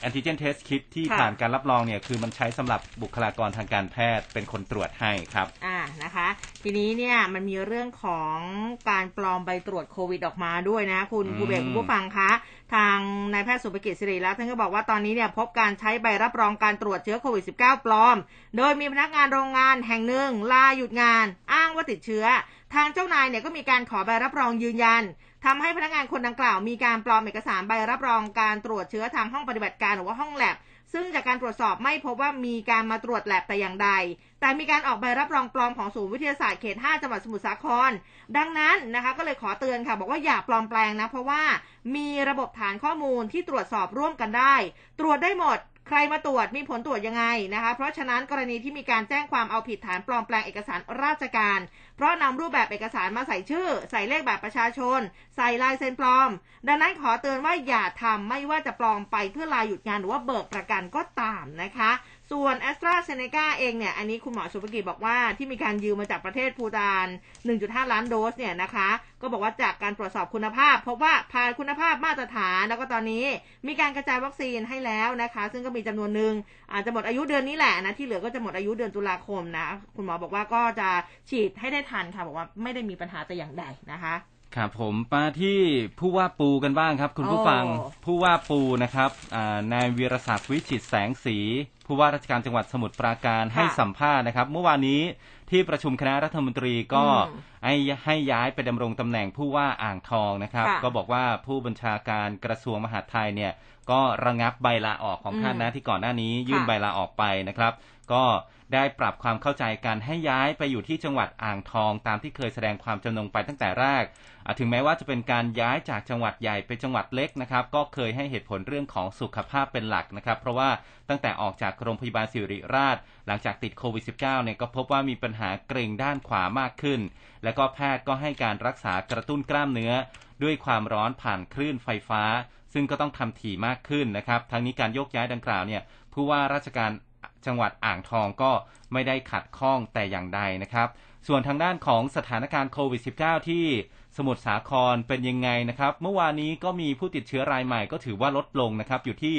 B: แอนติเจนเทสคิดที่ผ่านการรับรองเนี่ยคือมันใช้สำหรับบุคลากรทางการแพทย์เป็นคนตรวจให้ครับ
A: อ่านะคะ ทีนี้เนี่ยมันมีเรื่องของการปลอมใบตรวจโควิดออกมาด้วยนะ คุณผู้เบกผู้ฟังคะ ทางนายแพทย์สุภกิจสิริรัตน์ท่านก็บอกว่าตอนนี้เนี่ยพบการใช้ใบรับรองการตรวจเชื้อโควิด -19 ปลอม โดยมีพนักงานโรงงานแห่งหนึ่งลาหยุดงาน อ้างว่าติดเชื้อ ทางเจ้านายเนี่ยก็มีการขอใบรับรองยืนยัน ทำให้พนักงานคนดังกล่าวมีการปลอมเอกสารใบรับรองการตรวจเชื้อทางห้องปฏิบัติการหรือว่าห้องแลบซึ่งจากการตรวจสอบไม่พบว่ามีการมาตรวจแลบแต่อย่างใด แต่มีการออกใบรับรองปลอมของศูนย์วิทยาศาสตร์เขต 5 จังหวัดสมุทรสาคร ดังนั้นนะคะก็เลยขอเตือนค่ะบอกว่าอย่าปลอมแปลงนะ เพราะว่ามีระบบฐานข้อมูลที่ตรวจสอบร่วมกันได้ ตรวจได้หมด ใครมาตรวจมีผลตรวจยังไงนะคะ เพราะฉะนั้นกรณีที่มีการแจ้งความเอาผิดฐานปลอมแปลงเอกสารราชการ เพราะนำรูปแบบเอกสารมาใส่ชื่อ ใส่เลขแบบประชาชน ใส่ลายเซ็นปลอม ดังนั้นขอเตือนว่าอย่าทำไม่ว่าจะปลอมไปเพื่อลายหยุดงานหรือว่าเบิกประกันก็ตามนะคะ ส่วนแอสตราเซเนกาเองเนี่ย อันนี้คุณหมอสุภกิจบอกว่าที่มีการยืมมาจากประเทศพูตาน 1.5 ล้านโดสเนี่ยนะคะ ก็บอกว่าจากการตรวจสอบคุณภาพ พบว่าผ่านคุณภาพมาตรฐาน แล้วก็ตอนนี้มีการกระจายวัคซีนให้แล้วนะคะ ซึ่งก็มีจำนวนหนึ่งอาจจะหมดอายุเดือนนี้แหละนะ ที่เหลือก็จะหมดอายุเดือนตุลาคมนะ คุณหมอบอกว่าก็จะฉีดให้ได้ทันค่ะ บอกว่าไม่ได้มีปัญหาแต่อย่างใดนะคะ
B: ครับผมมาที่ผู้ว่าปูกันบ้างครับ คุณผู้ฟัง
A: โอ้
B: ผู้ว่าปูนะครับอ่านายวีรศักดิ์วิจิตรแสงสี ผู้ว่าราชการจังหวัดสมุทรปราการให้สัมภาษณ์นะครับ เมื่อวานนี้ที่ประชุมคณะรัฐมนตรีก็
A: อืม
B: ให้ให้ย้ายไปดำรงตำแหน่งผู้ว่าอ่างทองนะครับ
A: ค่ะ
B: ก็บอกว่าผู้บัญชาการกระทรวงมหาดไทยเนี่ย ก็ระงับใบลาออกของท่านนะที่ก่อนหน้านี้ยื่น
A: ค่ะ
B: ใบลาออกไปนะครับ ก็ได้ปรับความเข้าใจกันให้ย้ายไปอยู่ที่จังหวัดอ่างทอง ตามที่เคยแสดงความจำนงไปตั้งแต่แรกอะ ถึงแม้ว่าจะเป็นการย้ายจากจังหวัดใหญ่ไปจังหวัดเล็กนะครับก็เคยให้เหตุผลเรื่องของสุขภาพเป็นหลักนะครับ เพราะว่าตั้งแต่ออกจากโรงพยาบาลสิริราช หลังจากติดโควิด -19 เนี่ยก็พบว่ามีปัญหาเกร็งด้านขวามากขึ้น แล้วก็แพทย์ก็ให้การรักษากระตุ้นกล้ามเนื้อ ด้วยความร้อนผ่านคลื่นไฟฟ้า ซึ่งก็ต้องทำถี่มากขึ้นนะครับ ทั้งนี้การโยกย้ายดังกล่าวเนี่ยผู้ว่าราชการจังหวัดอ่างทองก็ไม่ได้ขัดข้องแต่อย่างใดนะครับ ส่วนทางด้านของสถานการณ์โควิด -19 ที่ สมุทรสาครเป็นยังไงนะครับ เมื่อวานนี้ก็มีผู้ติดเชื้อรายใหม่ก็ถือว่าลดลงนะครับ อยู่ที่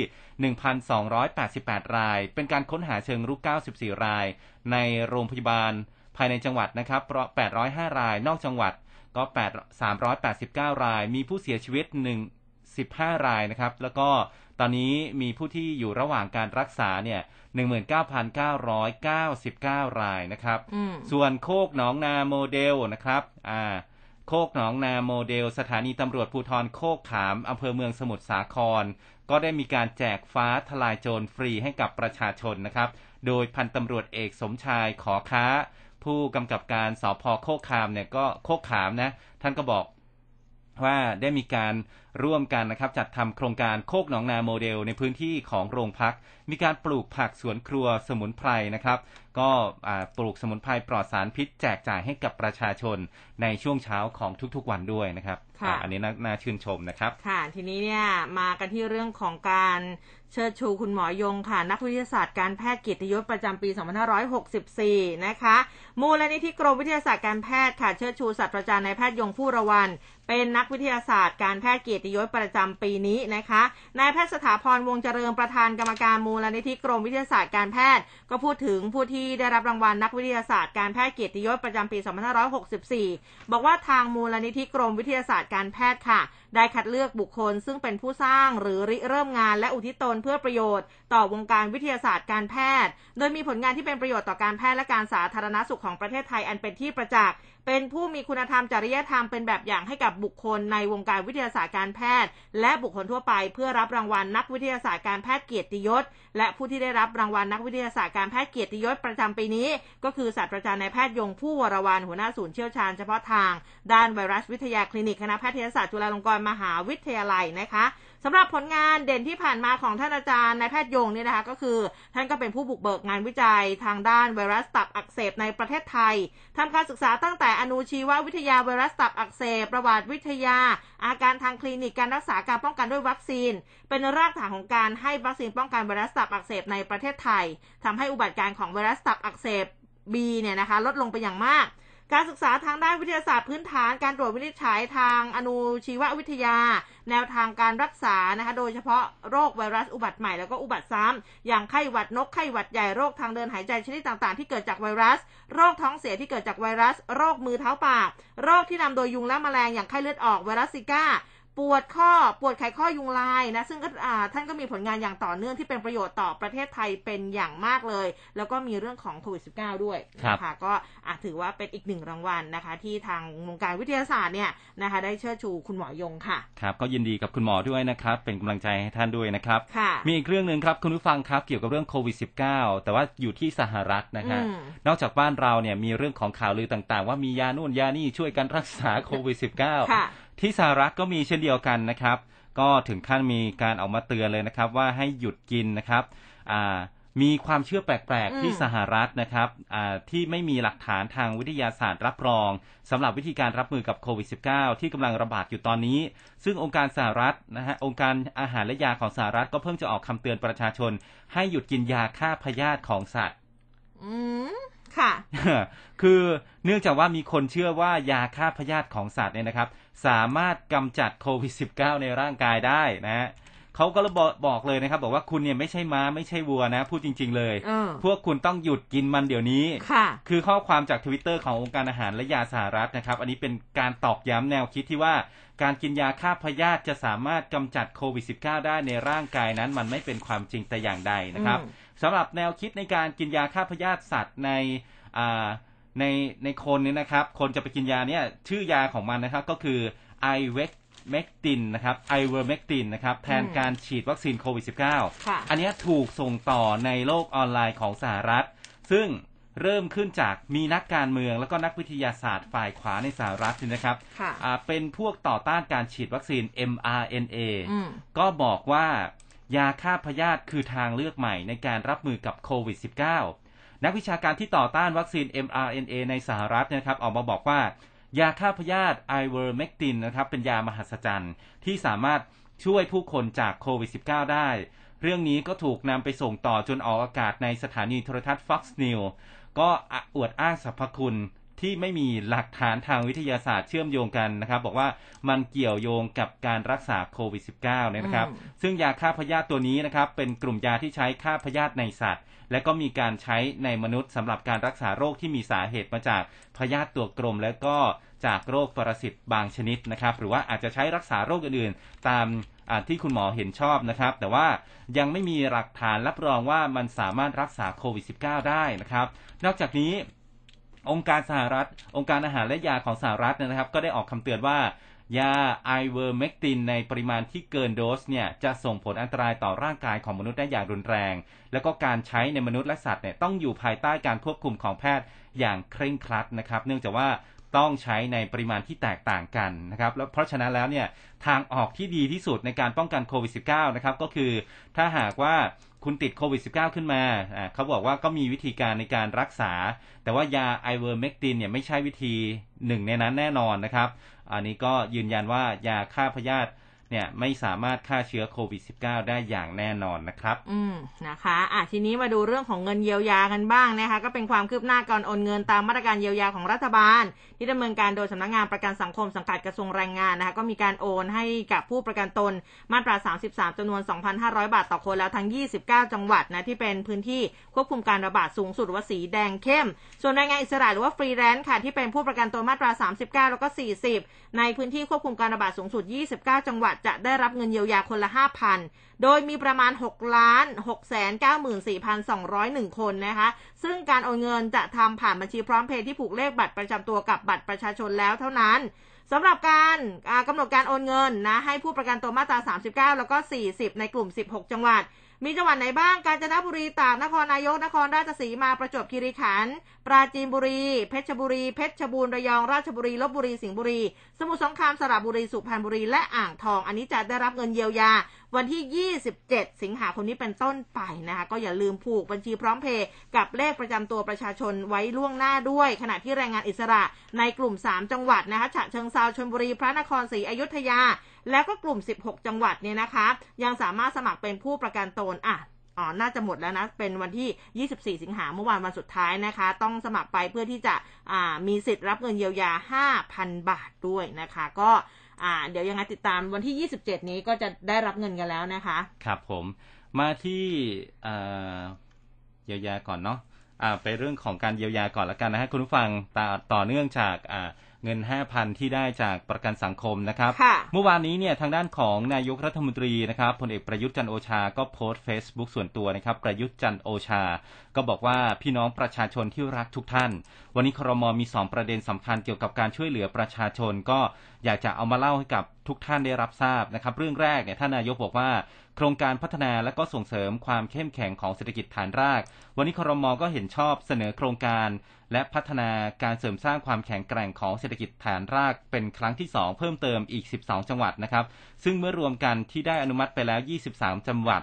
B: 1,288 ราย เป็นการค้นหาเชิงรุก 94 ราย ในโรงพยาบาลภายในจังหวัดนะครับ 805 ราย นอกจังหวัดก็ 8 389 ราย มีผู้เสียชีวิต 1 15 รายนะครับ แล้วก็ตอนนี้มีผู้ที่อยู่ระหว่างการรักษาเนี่ย 19,999 รายนะครับ
A: อืม
B: ส่วนโคกหนองนาโมเดลนะครับ อ่า โคกหนองนาโมเดล สถานีตำรวจภูธรโคกขามอำเภอเมืองสมุทรสาคร ก็ได้มีการแจกฟ้าทลายโจรฟรีให้กับประชาชนนะครับ โดยพันตำรวจเอกสมชายขอค้า ผู้กำกับการสพโคกขามเนี่ยก็โคกขามนะ ท่านก็บอกว่าได้มีการร่วมกันนะครับจัดทำโครงการโคกหนองนาโมเดลในพื้นที่ของโรงพัก มีการปลูกผักสวนครัวสมุนไพรนะครับ ก็ปลูกสมุนไพรปลอดสารพิษแจกจ่ายให้กับประชาชนในช่วงเช้าของทุกๆวันด้วยนะครับ อ่าอันนี้น่าน่าชื่นชมนะครับ
A: ค่ะ ทีนี้เนี่ยมากันที่เรื่องของการเชิดชูคุณหมอยงค่ะ นักวิทยาศาสตร์การแพทย์เกียรติยศประจำปี 2564 นะคะ มูลนิธิกรมวิทยาศาสตร์การแพทย์ค่ะ เชิดชูศาสตราจารย์นายแพทย์ยงผู้ระวัน เป็นนักวิทยาศาสตร์การแพทย์เกียรติยศประจำปีนี้นะคะ นายแพทย์สถาพรวงเจริญประธานกรรมการมูลนิธิกรมวิทยาศาสตร์การแพทย์ ก็พูดถึงผู้ที่ได้รับรางวัลนักวิทยาศาสตร์การแพทย์เกียรติยศประจำปี 2564 บอกว่าทางมูลนิธิกรมวิทยาศาสตร์การแพทย์ค่ะ ได้คัดเลือกบุคคลซึ่งเป็นผู้สร้างหรือริเริ่มงานและอุทิศตนเพื่อประโยชน์ ต่อวงการวิทยาศาสตร์การแพทย์ โดยมีผลงานที่เป็นประโยชน์ต่อการแพทย์และการสาธารณสุขของประเทศไทยอันเป็นที่ประจักษ์เป็นผู้มีคุณธรรมจริยธรรมเป็นแบบอย่างให้กับบุคคลในวงการวิทยาศาสตร์การแพทย์ และบุคคลทั่วไปเพื่อรับรางวัลนักวิทยาศาสตร์การแพทย์เกียรติยศ และผู้ที่ได้รับรางวัลนักวิทยาศาสตร์การแพทย์เกียรติยศประจำปีนี้ ก็คือศาสตราจารย์นายแพทย์ยงผู้วรวันหัวหน้าศูนย์เชี่ยวชาญเฉพาะทาง ด้านไวรัสวิทยาคลินิกคณะแพทยศาสตร์จุฬาลงกรณ์มหาวิทยาลัยนะคะสำหรับผลงานเด่นที่ผ่านมาของท่านอาจารย์นายแพทย์ยงเนี่ยนะคะ ก็คือท่านก็เป็นผู้บุกเบิกงานวิจัยทางด้านไวรัสตับอักเสบในประเทศไทยทำการศึกษาตั้งแต่อนุชีววิทยาไวรัสตับอักเสบ ประวัติวิทยา อาการทางคลินิกการรักษาการป้องกันด้วยวัคซีน เป็นรากฐานของการให้วัคซีนป้องกันไวรัสตับอักเสบในประเทศไทยทำให้อุบัติการณ์ของไวรัสตับอักเสบ B เนี่ยนะคะลดลงไปอย่างมาก การศึกษาทางด้านวิทยาศาสตร์พื้นฐาน การตรวจวินิจฉัยทางอนุชีววิทยา แนวทางการรักษานะคะ โดยเฉพาะโรคไวรัสอุบัติใหม่แล้วก็อุบัติซ้ำอย่างไข้หวัดนกไข้หวัดใหญ่โรคทางเดินหายใจชนิดต่างๆ ที่เกิดจากไวรัส โรคท้องเสียที่เกิดจากไวรัส โรคมือเท้าปาก โรคที่นำโดยยุงและแมลงอย่างไข้เลือดออกไวรัสซิก้า ปวดข้อปวดไขข้อยุงลายนะ ซึ่งก็ท่านก็มีผลงานอย่างต่อเนื่องที่เป็นประโยชน์ต่อประเทศไทยเป็นอย่างมากเลย แล้วก็มีเรื่องของโควิด -19 ด้วยนะคะก็อาจถือว่าเป็นอีกหนึ่งรางวัลนะคะ ที่ทางวงการวิทยาศาสตร์เนี่ยนะคะได้เชิดชูคุณหมอยงค่ะ
B: ครับก็ยินดีกับคุณหมอด้วยนะครับ เป็นกำลังใจให้ท่านด้วยนะครับ มีอีกเรื่องหนึ่งครับคุณผู้ฟังครับเกี่ยวกับเรื่องโควิด -19 แต่ว่าอยู่ที่สหรัฐนะฮะนอกจากบ้านเราเนี่ยมีเรื่องของข่าวลือต่างๆ ว่ามียานู่นยานี่ช่วยกันรักษาโควิด -19 ที่สหรัฐก็มีเช่นเดียวกันนะครับ ก็ถึงขั้นมีการออกมาเตือนเลยนะครับ ว่าให้หยุดกินนะครับอ่ามีความเชื่อแปลก ๆ ที่สหรัฐนะครับที่ไม่มีหลักฐานทางวิทยาศาสตร์รับรองสำหรับวิธีการรับมือกับโควิด -19 ที่กำลังระบาดอยู่ตอนนี้ ซึ่งองค์การสหรัฐนะฮะองค์การอาหารและยาของสหรัฐก็เพิ่งจะออกคำเตือนประชาชน ให้หยุดกินยาฆ่าพยาธิของสัตว์
A: อืมค่ะ
B: คือเนื่องจากว่ามีคนเชื่อว่ายาฆ่าพยาธิของสัตว์เนี่ยนะครับ สามารถกำจัดโควิด -19 ในร่างกายได้นะฮะเขาก็บอกบอกเลยนะครับ บอกว่าคุณเนี่ยไม่ใช่ม้าไม่ใช่วัวนะ พูดจริง ๆ เลย พวกคุณต้องหยุดกินมันเดี๋ยวนี้
A: ค่ะ
B: คือข้อความจากทวิตเตอร์ขององค์การอาหารและยาสหรัฐนะครับ อันนี้เป็นการตอกย้ำแนวคิดที่ว่าการกินยาฆ่าพยาธิจะสามารถกำจัดโควิด -19 ได้ในร่างกายนั้น มันไม่เป็นความจริงแต่อย่างใดนะครับสำหรับแนวคิดในการกินยาฆ่าพยาธิสัตว์ในอ่า ในในคนเนี่ยนะครับ คนจะไปกินยาเนี่ยชื่อยาของมันนะครับก็คือไอเวอร์เมกตินนะครับไอเวอร์เมกตินนะครับแทนการฉีดวัคซีนโควิด -19 อันนี้ถูกส่งต่อในโลกออนไลน์ของสหรัฐ ซึ่งเริ่มขึ้นจากมีนักการเมืองแล้วก็นักวิทยาศาสตร์ฝ่ายขวาในสหรัฐนะครับเป็นพวกต่อต้านการฉีดวัคซีน mRNA ก็บอกว่ายาฆ่าพยาธิคือทางเลือกใหม่ในการรับมือกับโควิด -19 นักวิชาการที่ต่อต้านวัคซีน mRNA ในสหรัฐนะครับออกมาบอกว่ายาฆ่าพยาธิไอเวอร์เมกตินนะครับเป็นยามหัศจรรย์ ที่สามารถช่วยผู้คนจากโควิด -19 ได้ เรื่องนี้ก็ถูกนำไปส่งต่อจนออกอากาศในสถานีโทรทัศน์ Fox News ก็อวดอ้างสรรพคุณที่ไม่มีหลักฐานทางวิทยาศาสตร์เชื่อมโยงกันนะครับ บอกว่ามันเกี่ยวโยงกับการรักษาโควิด -19 เนี่ยนะครับ ซึ่งยาฆ่าพยาธิตัวนี้นะครับ เป็นกลุ่มยาที่ใช้ฆ่าพยาธิในสัตว์ และก็มีการใช้ในมนุษย์สำหรับการรักษาโรคที่มีสาเหตุมาจากพยาธิตัวกลม และก็จากโรคปรสิตบางชนิดนะครับ หรือว่าอาจจะใช้รักษาโรคอื่นๆ ตามที่คุณหมอเห็นชอบนะครับ แต่ว่ายังไม่มีหลักฐานรับรองว่ามันสามารถรักษาโควิด -19 ได้นะครับ นอกจากนี้องค์การสหรัฐ องค์การอาหารและยาของสหรัฐนะครับ ก็ได้ออกคำเตือนว่า ยาไอเวอร์เมกตินในปริมาณที่เกินโดสเนี่ยจะส่งผลอันตรายต่อร่างกายของมนุษย์ได้อย่างรุนแรง แล้วก็การใช้ในมนุษย์และสัตว์เนี่ยต้องอยู่ภายใต้การควบคุมของแพทย์อย่างเคร่งครัดนะครับ เนื่องจากว่าต้องใช้ในปริมาณที่แตกต่างกันนะครับแล้วเพราะฉะนั้นแล้วเนี่ยทางออกที่ดีที่สุดในการป้องกันโควิด -19 นะครับก็คือถ้าหากว่าคุณติดโควิด -19 ขึ้นมา เขาบอกว่าก็มีวิธีการในการรักษา แต่ว่ายาไอเวอร์เมกตินเนี่ยไม่ใช่วิธีหนึ่งในนั้นแน่นอนนะครับ อันนี้ก็ยืนยันว่ายาฆ่าพยาธิ เนี่ยไม่สามารถฆ่าเชื้อโควิด -19 ได้อย่างแน่นอนนะครับ
A: อืมนะคะอะทีนี้มาดูเรื่องของเงินเยียวยากันบ้างนะคะ ก็เป็นความคืบหน้าการโอนเงินตามมาตรการเยียวยาของรัฐบาล ที่ดำเนินการโดยสำนักงงานประกันสังคมสังกัดกระทรวงแรงงานนะคะ ก็มีการโอนให้กับผู้ประกันตนมาตรา 33จำนวน 2,500 บาทต่อคนแล้วทั้ง 29 จังหวัดนะที่เป็นพื้นที่ควบคุมการระบาดสูงสุดว่าสีแดงเข้ม ส่วนแรงงานอิสระหรือว่าฟรีแลนซ์ค่ะที่เป็นผู้ประกันตนมาตรา 39 แล้วก็ 40 ในพื้นที่ควบคุมการระบาดสูงสุด 29 จังหวัดจะได้รับเงินเยียวยาคนละ 5,000 โดยมีประมาณ 6 ล้าน6 9 4 2 0 1 คนนะคะ ซึ่งการโอนเงินจะทำผ่านบัญชีพร้อมเพย์ที่ผูกเลขบัตรประจำตัวกับบัตรประชาชนแล้วเท่านั้นสำหรับการกำหนดการโอนเงินนะให้ผู้ประกันตัวมาตรา 39 แล้วก็ 40 ในกลุ่ม 16 จังหวัด มีจังหวัดไหนบ้าง กาญจนบุรี ตาก นครนายก นครราชสีมา ประจวบคีรีขันธ์ ปราจีนบุรี เพชรบุรี เพชรบูรณ์ ระยอง ราชบุรี ลบบุรี สิงห์บุรี สมุทรสงคราม สระบุรี สุพรรณบุรี และอ่างทอง อันนี้จะได้รับเงินเยียวยา วันที่ 27 สิงหาคมนี้เป็นต้นไปนะคะ ก็อย่าลืมผูกบัญชีพร้อมเพย์กับเลขประจำตัวประชาชนไว้ล่วงหน้าด้วย ขณะที่แรงงานอิสระในกลุ่ม 3 จังหวัดนะคะ ฉะเชิงเซา ชลบุรี พระนครศรีอยุธยา แล้วก็กลุ่ม 16 จังหวัดเนี่ยนะคะ ยังสามารถสมัครเป็นผู้ประกันตนอะอ๋อ น่าจะหมดแล้วนะ เป็นวันที่ 24 สิงหาเมื่อวานวันสุดท้ายนะคะ ต้องสมัครไปเพื่อที่จะอ่ามีสิทธิ์รับเงินเยียวยา 5,000 บาทด้วยนะคะ ก็อ่าเดี๋ยวยังไงติดตามวันที่ 27 นี้ก็จะได้รับเงินกันแล้วนะคะ
B: ครับผม มาที่เยียวยาก่อนเนาะอ่าไปเรื่องของการเยียวยาก่อนล้วกันนะฮะคุณผู้ฟังต่อต่อเนื่องจากอ่า เงิน 5,000 ที่ได้จากประกันสังคมนะครับ
A: ค่ะ
B: เมื่อวานนี้เนี่ยทางด้านของนายกรัฐมนตรีนะครับพลเอกประยุทธ์จันทร์โอชา ก็โพสต์ Facebook ส่วนตัวนะครับ ประยุทธ์จันทร์โอชา ก็บอกว่าพี่น้องประชาชนที่รักทุกท่าน วันนี้ครมมี2ประเด็นสำคัญเกี่ยวกับการช่วยเหลือประชาชน ก็อยากจะเอามาเล่าให้กับทุกท่านได้รับทราบนะครับ เรื่องแรกเนี่ยท่านนายกบอกว่า โครงการพัฒนาและก็ส่งเสริมความเข้มแข็งของเศรษฐกิจฐานราก วันนี้ครมก็เห็นชอบเสนอโครงการ และพัฒนาการเสริมสร้างความแข็งแกร่งของเศรษฐกิจฐานราก เป็นครั้งที่ 2 เพิ่มเติมอีก 12 จังหวัดนะครับ ซึ่งเมื่อรวมกันที่ได้อนุมัติไปแล้ว 23 จังหวัด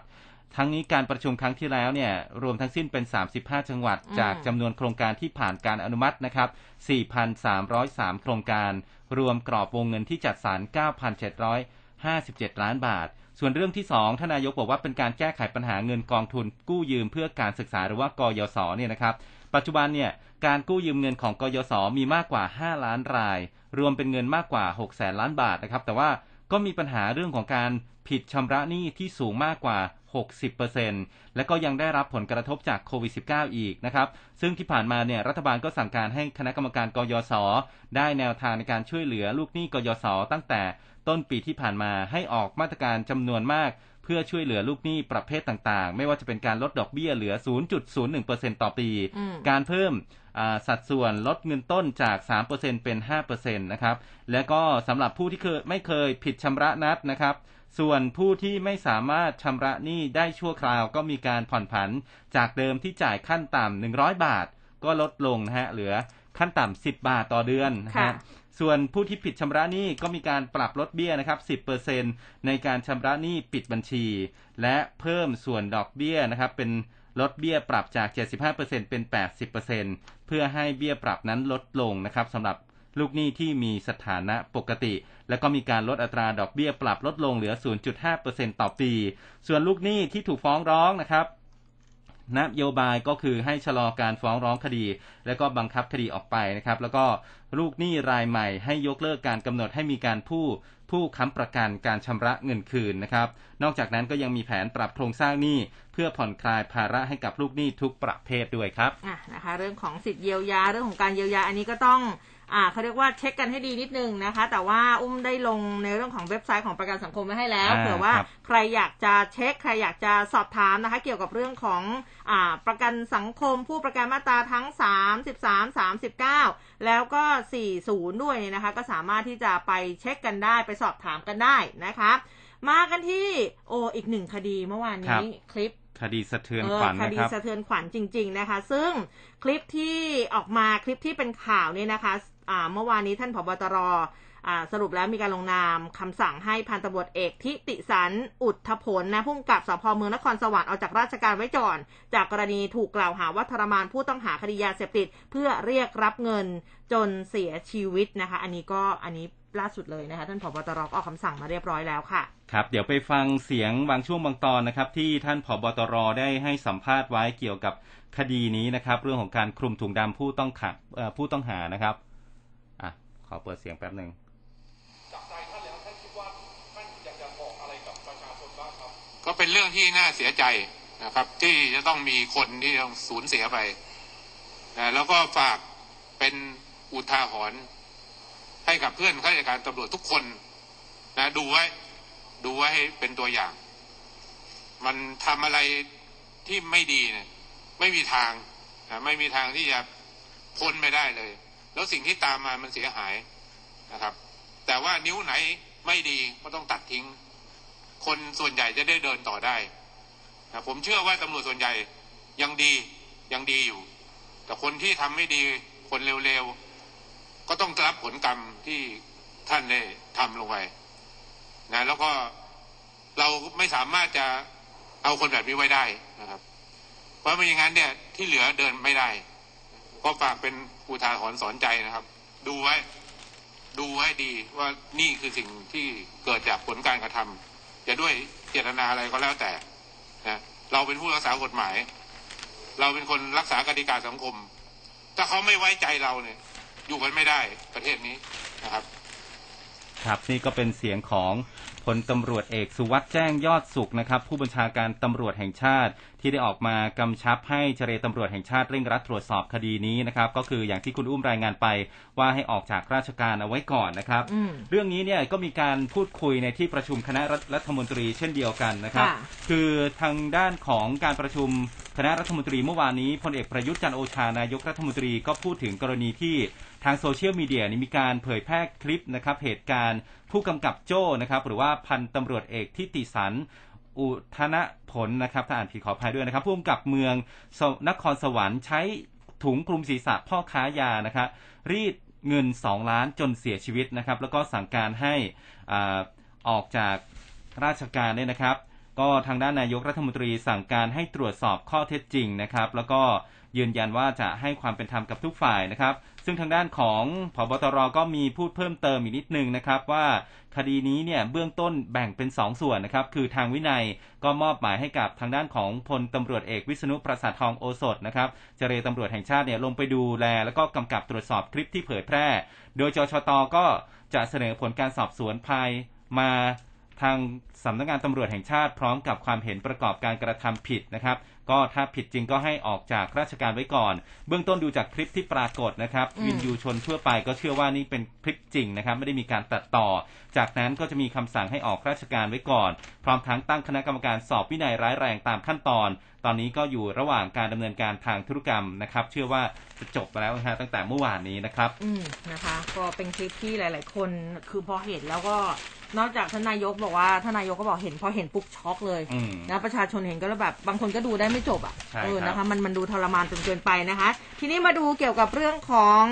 B: ทั้งนี้การประชุมครั้งที่แล้วเนี่ยรวมทั้งสิ้นเป็น 35 จังหวัด
A: อืม
B: จากจำนวนโครงการที่ผ่านการอนุมัตินะครับ 4,303 โครงการ รวมกรอบวงเงินที่จัดสรร 9,757 ล้านบาท ส่วนเรื่องที่สองท่านนายกบอกว่าเป็นการแก้ไขปัญหาเงินกองทุน กู้ยืมเพื่อการศึกษาหรือว่ากยศเนี่ยนะครับปัจจุบันเนี่ยการกู้ยืมเงินของกยศมีมากกว่า 5 ล้านราย รวมเป็นเงินมากกว่า 6 แสนล้านบาทนะครับแต่ว่าก็มีปัญหาเรื่องของการผิดชำระหนี้ที่สูงมากกว่า 60%และก็ยังได้รับผลกระทบจากโควิด -19 อีกนะครับ ซึ่งที่ผ่านมาเนี่ยรัฐบาลก็สั่งการให้คณะกรรมการกยศได้แนวทางในการช่วยเหลือลูกหนี้กยศตั้งแต่ต้นปีที่ผ่านมาให้ออกมาตรการจำนวนมากเพื่อช่วยเหลือลูกหนี้ประเภทต่างๆ ไม่ว่าจะเป็นการลดดอกเบี้ยเหลือ 0.01%ต่อปี
A: อืม
B: การเพิ่มอ่าสัดส่วนลดเงินต้นจาก 3%เป็น 5%นะครับ และก็สำหรับผู้ที่เคยไม่เคยผิดชำระนัดนะครับ ส่วนผู้ที่ไม่สามารถชำระหนี้ได้ชั่วคราวก็มีการผ่อนผัน จากเดิมที่จ่ายขั้นต่ำ100บาท ก็ลดลงนะฮะเหลือขั้นต่ำ10บาทต่อเดือนนะ
A: ค่ะ
B: ฮะส่วนผู้ที่ผิดชำระหนี้ก็มีการปรับลดเบี้ยนะครับ 10%ในการชำระหนี้ปิดบัญชี และเพิ่มส่วนดอกเบี้ยนะครับ เป็นลดเบี้ยปรับจาก 75%เป็น 80%เพื่อให้เบี้ยปรับนั้นลดลงนะครับสำหรับ ลูกหนี้ที่มีสถานะปกติ แล้วก็มีการลดอัตราดอกเบี้ยปรับลดลงเหลือ 0.5%ต่อปี ส่วนลูกหนี้ที่ถูกฟ้องร้องนะครับนโยบายก็คือให้ชะลอการฟ้องร้องคดี และก็บังคับคดีออกไปนะครับ แล้วก็ลูกหนี้รายใหม่ ให้ยกเลิกการกำหนดให้มีการผู้ผู้ค้ำประกันการชำระเงินคืนนะครับ นอกจากนั้นก็ยังมีแผนปรับโครงสร้างหนี้เพื่อผ่อนคลายภาระให้กับลูกหนี้ทุกประเภทด้วยครับ
A: อะนะคะ เรื่องของสิทธิเยียวยาเรื่องของการเยียวยาอันนี้ก็ต้อง อ่าเขาเรียกว่าเช็คกันให้ดีนิดนึงนะคะ แต่ว่าอุ้มได้ลงในเรื่องของเว็บไซต์ของประกันสังคมไว้ให้แล้ว
B: อ่า
A: เผื่อว่า
B: ครับ
A: ใครอยากจะเช็ค ใครอยากจะสอบถามนะคะ เกี่ยวกับเรื่องของอ่าประกันสังคม ผู้ประกันมาตราทั้ง 33 39 แล้วก็ 40 ด้วยเนี่ยนะคะ ก็สามารถที่จะไปเช็คกันได้ไปสอบถามกันได้นะคะมากันที่โออีกหนึ่งคดีเมื่อวาน
B: ครั
A: นี้
B: บ
A: คลิป
B: คดีสะเทือน
A: เออ
B: ขวัญ
A: ค
B: นะ
A: ดี
B: ครับ
A: สะเทือนขวัญจริง ๆ นะคะ ซึ่งคลิปที่ออกมาคลิปที่เป็นข่าวเนี่ยนะคะอ่า เมื่อวานนี้ท่านผบตรสรุปแล้วมีการลงนามคำสั่งให้พันตำรวจเอกทิติสันอุทธผลนะพุ่มกับสพเมืองนครสวรรค์เอาจากราชการไว้ก่อน จากกรณีถูกกล่าวหาว่าทรมานผู้ต้องหาคดียาเสพติด เพื่อเรียกรับเงินจนเสียชีวิตนะคะ อันนี้ก็อันนี้ล่าสุดเลยนะคะท่านผบตรออกคำสั่งมาเรียบร้อยแล้วค่ะ
B: ครับเดี๋ยวไปฟังเสียงบางช่วงบางตอนนะครับ ที่ท่านผบตรได้ให้สัมภาษณ์ไว้เกี่ยวกับคดีนี้นะครับ เรื่องของการคลุมถุงดำผู้ต้องขังผู้ต้องหานะครับ อะขอเปิดเสียงแป๊บหนึ่ง
C: จากใจท่านแล้วท่านคิดว่าท่านอยากจะบอกอะไรกับประชาชนบ้างครับ
D: ก็เป็นเรื่องที่น่าเสียใจนะครับ ที่จะต้องมีคนที่ต้องสูญเสียไปนะแล้วก็ฝากเป็นอุทาหรณ์ให้กับเพื่อนข้าราชการตำรวจทุกคนนะดูไว้ดูไว้ให้เป็นตัวอย่าง มันทำอะไรที่ไม่ดีเนี่ยไม่มีทางนะไม่มีทางที่จะพ้นไม่ได้เลย แล้วสิ่งที่ตามมามันเสียหายนะครับ แต่ว่านิ้วไหนไม่ดีก็ต้องตัดทิ้ง คนส่วนใหญ่จะได้เดินต่อได้นะผมเชื่อว่าตำรวจส่วนใหญ่ยังดียังดีอยู่ แต่คนที่ทำไม่ดีคนเร็วๆ ก็ต้องรับผลกรรมที่ท่านได้ทำลงไปนะแล้วก็เราไม่สามารถจะเอาคนแบบนี้ไว้ได้นะครับ เพราะไม่อย่างนั้นเนี่ยที่เหลือเดินไม่ได้ ก็ฝากเป็นอุทาหรณ์สอนใจนะครับ ดูไว้ ดูไว้ดีว่านี่คือสิ่งที่เกิดจากผลการกระทำจะด้วยเจตนาอะไรก็แล้วแต่นะเราเป็นผู้รักษากฎหมาย เราเป็นคนรักษากติกาสังคม ถ้าเขาไม่ไว้ใจเราเนี่ย อยู่กันไม่ได้ประเทศนี้นะครับ
B: ครับนี่ก็เป็นเสียงของพลตำรวจเอกสุวัสด์แจ้งยอดสุขนะครับ ผู้บัญชาการตำรวจแห่งชาติ ที่ได้ออกมากำชับให้เจรตำรวจแห่งชาติเร่งรัดตรวจสอบคดีนี้นะครับ ก็คืออย่างที่คุณอุ้มรายงานไปว่าให้ออกจากราชการเอาไว้ก่อนนะครับ
A: อืม
B: เรื่องนี้เนี่ยก็มีการพูดคุยในที่ประชุมคณะรัฐมนตรีเช่นเดียวกันนะครับ
A: ค่ะ
B: คือทางด้านของการประชุมคณะรัฐมนตรีเมื่อวานนี้พลเอกประยุทธ์จันทร์โอชานายกรัฐมนตรีก็พูดถึงกรณีที่ทางโซเชียลมีเดียนี่มีการเผยแพร่คลิปนะครับเหตุการณ์ผู้กำกับโจ้นะครับหรือว่าพันตำรวจเอกทิติสัน อุทนผลนะครับถ้าอ่านผิดขออภัยด้วยนะครับผู้กำกับเมืองนครสวรรค์ใช้ถุงคลุมศีรษะพ่อค้ายานะครับรีดเงิน 2 ล้านจนเสียชีวิตนะครับ แล้วก็สั่งการให้อออกจากราชการเนี่ยนะครับ ก็ทางด้านนายกรัฐมนตรีสั่งการให้ตรวจสอบข้อเท็จจริงนะครับ แล้วก็ยืนยันว่าจะให้ความเป็นธรรมกับทุกฝ่ายนะครับ ซึ่งทางด้านของพบตรก็มีพูดเพิ่มเติมอีกนิดนึงนะครับว่าคดีนี้เนี่ยเบื้องต้นแบ่งเป็น 2ส่วนนะครับ คือทางวินัยก็มอบหมายให้กับทางด้านของพลตำรวจเอกวิษณุประสาททองโอสถนะครับเจรตำรวจแห่งชาติเนี่ยลงไปดูแล แล้วก็กำกับตรวจสอบคลิปที่เผยแพร่ โดยจชตก็จะเสนอผลการสอบสวนภายมา ทางสำนักงานตำรวจแห่งชาติพร้อมกับความเห็นประกอบการกระทำผิดนะครับ ก็ถ้าผิดจริงก็ให้ออกจากราชการไว้ก่อน เบื้องต้นดูจากคลิปที่ปรากฏนะครับ
A: อืม
B: วินยูชนทั่วไปก็เชื่อว่านี่เป็นคลิปจริงนะครับ ไม่ได้มีการตัดต่อ จากนั้นก็จะมีคำสั่งให้ออกราชการไว้ก่อน พร้อมทั้งตั้งคณะกรรมการสอบวินัยร้ายแรงตามขั้นตอน ตอนนี้ก็อยู่ระหว่างการดำเนินการทางธุรกรรมนะครับ เชื่อว่าจะจบไปแล้วนะฮะตั้งแต่เมื่อวานนี้นะครับ
A: อืมนะคะ ก็เป็นคลิปที่หลาย ๆ คนคือพอเห็นแล้วก็ นอกจากท่านนายกบอกว่าท่านนายกก็บอกเห็นพอเห็นปุ๊บช็อกเลย
B: อืม
A: นะประชาชนเห็นก็แล้วแบบบางคนก็ดูได้ไม่จบอะ
B: ใช่
A: เออ
B: ครับ
A: นะคะมันมันดูทรมานจนเกินไปนะคะ ทีนี้มาดูเกี่ยวกับเรื่องของ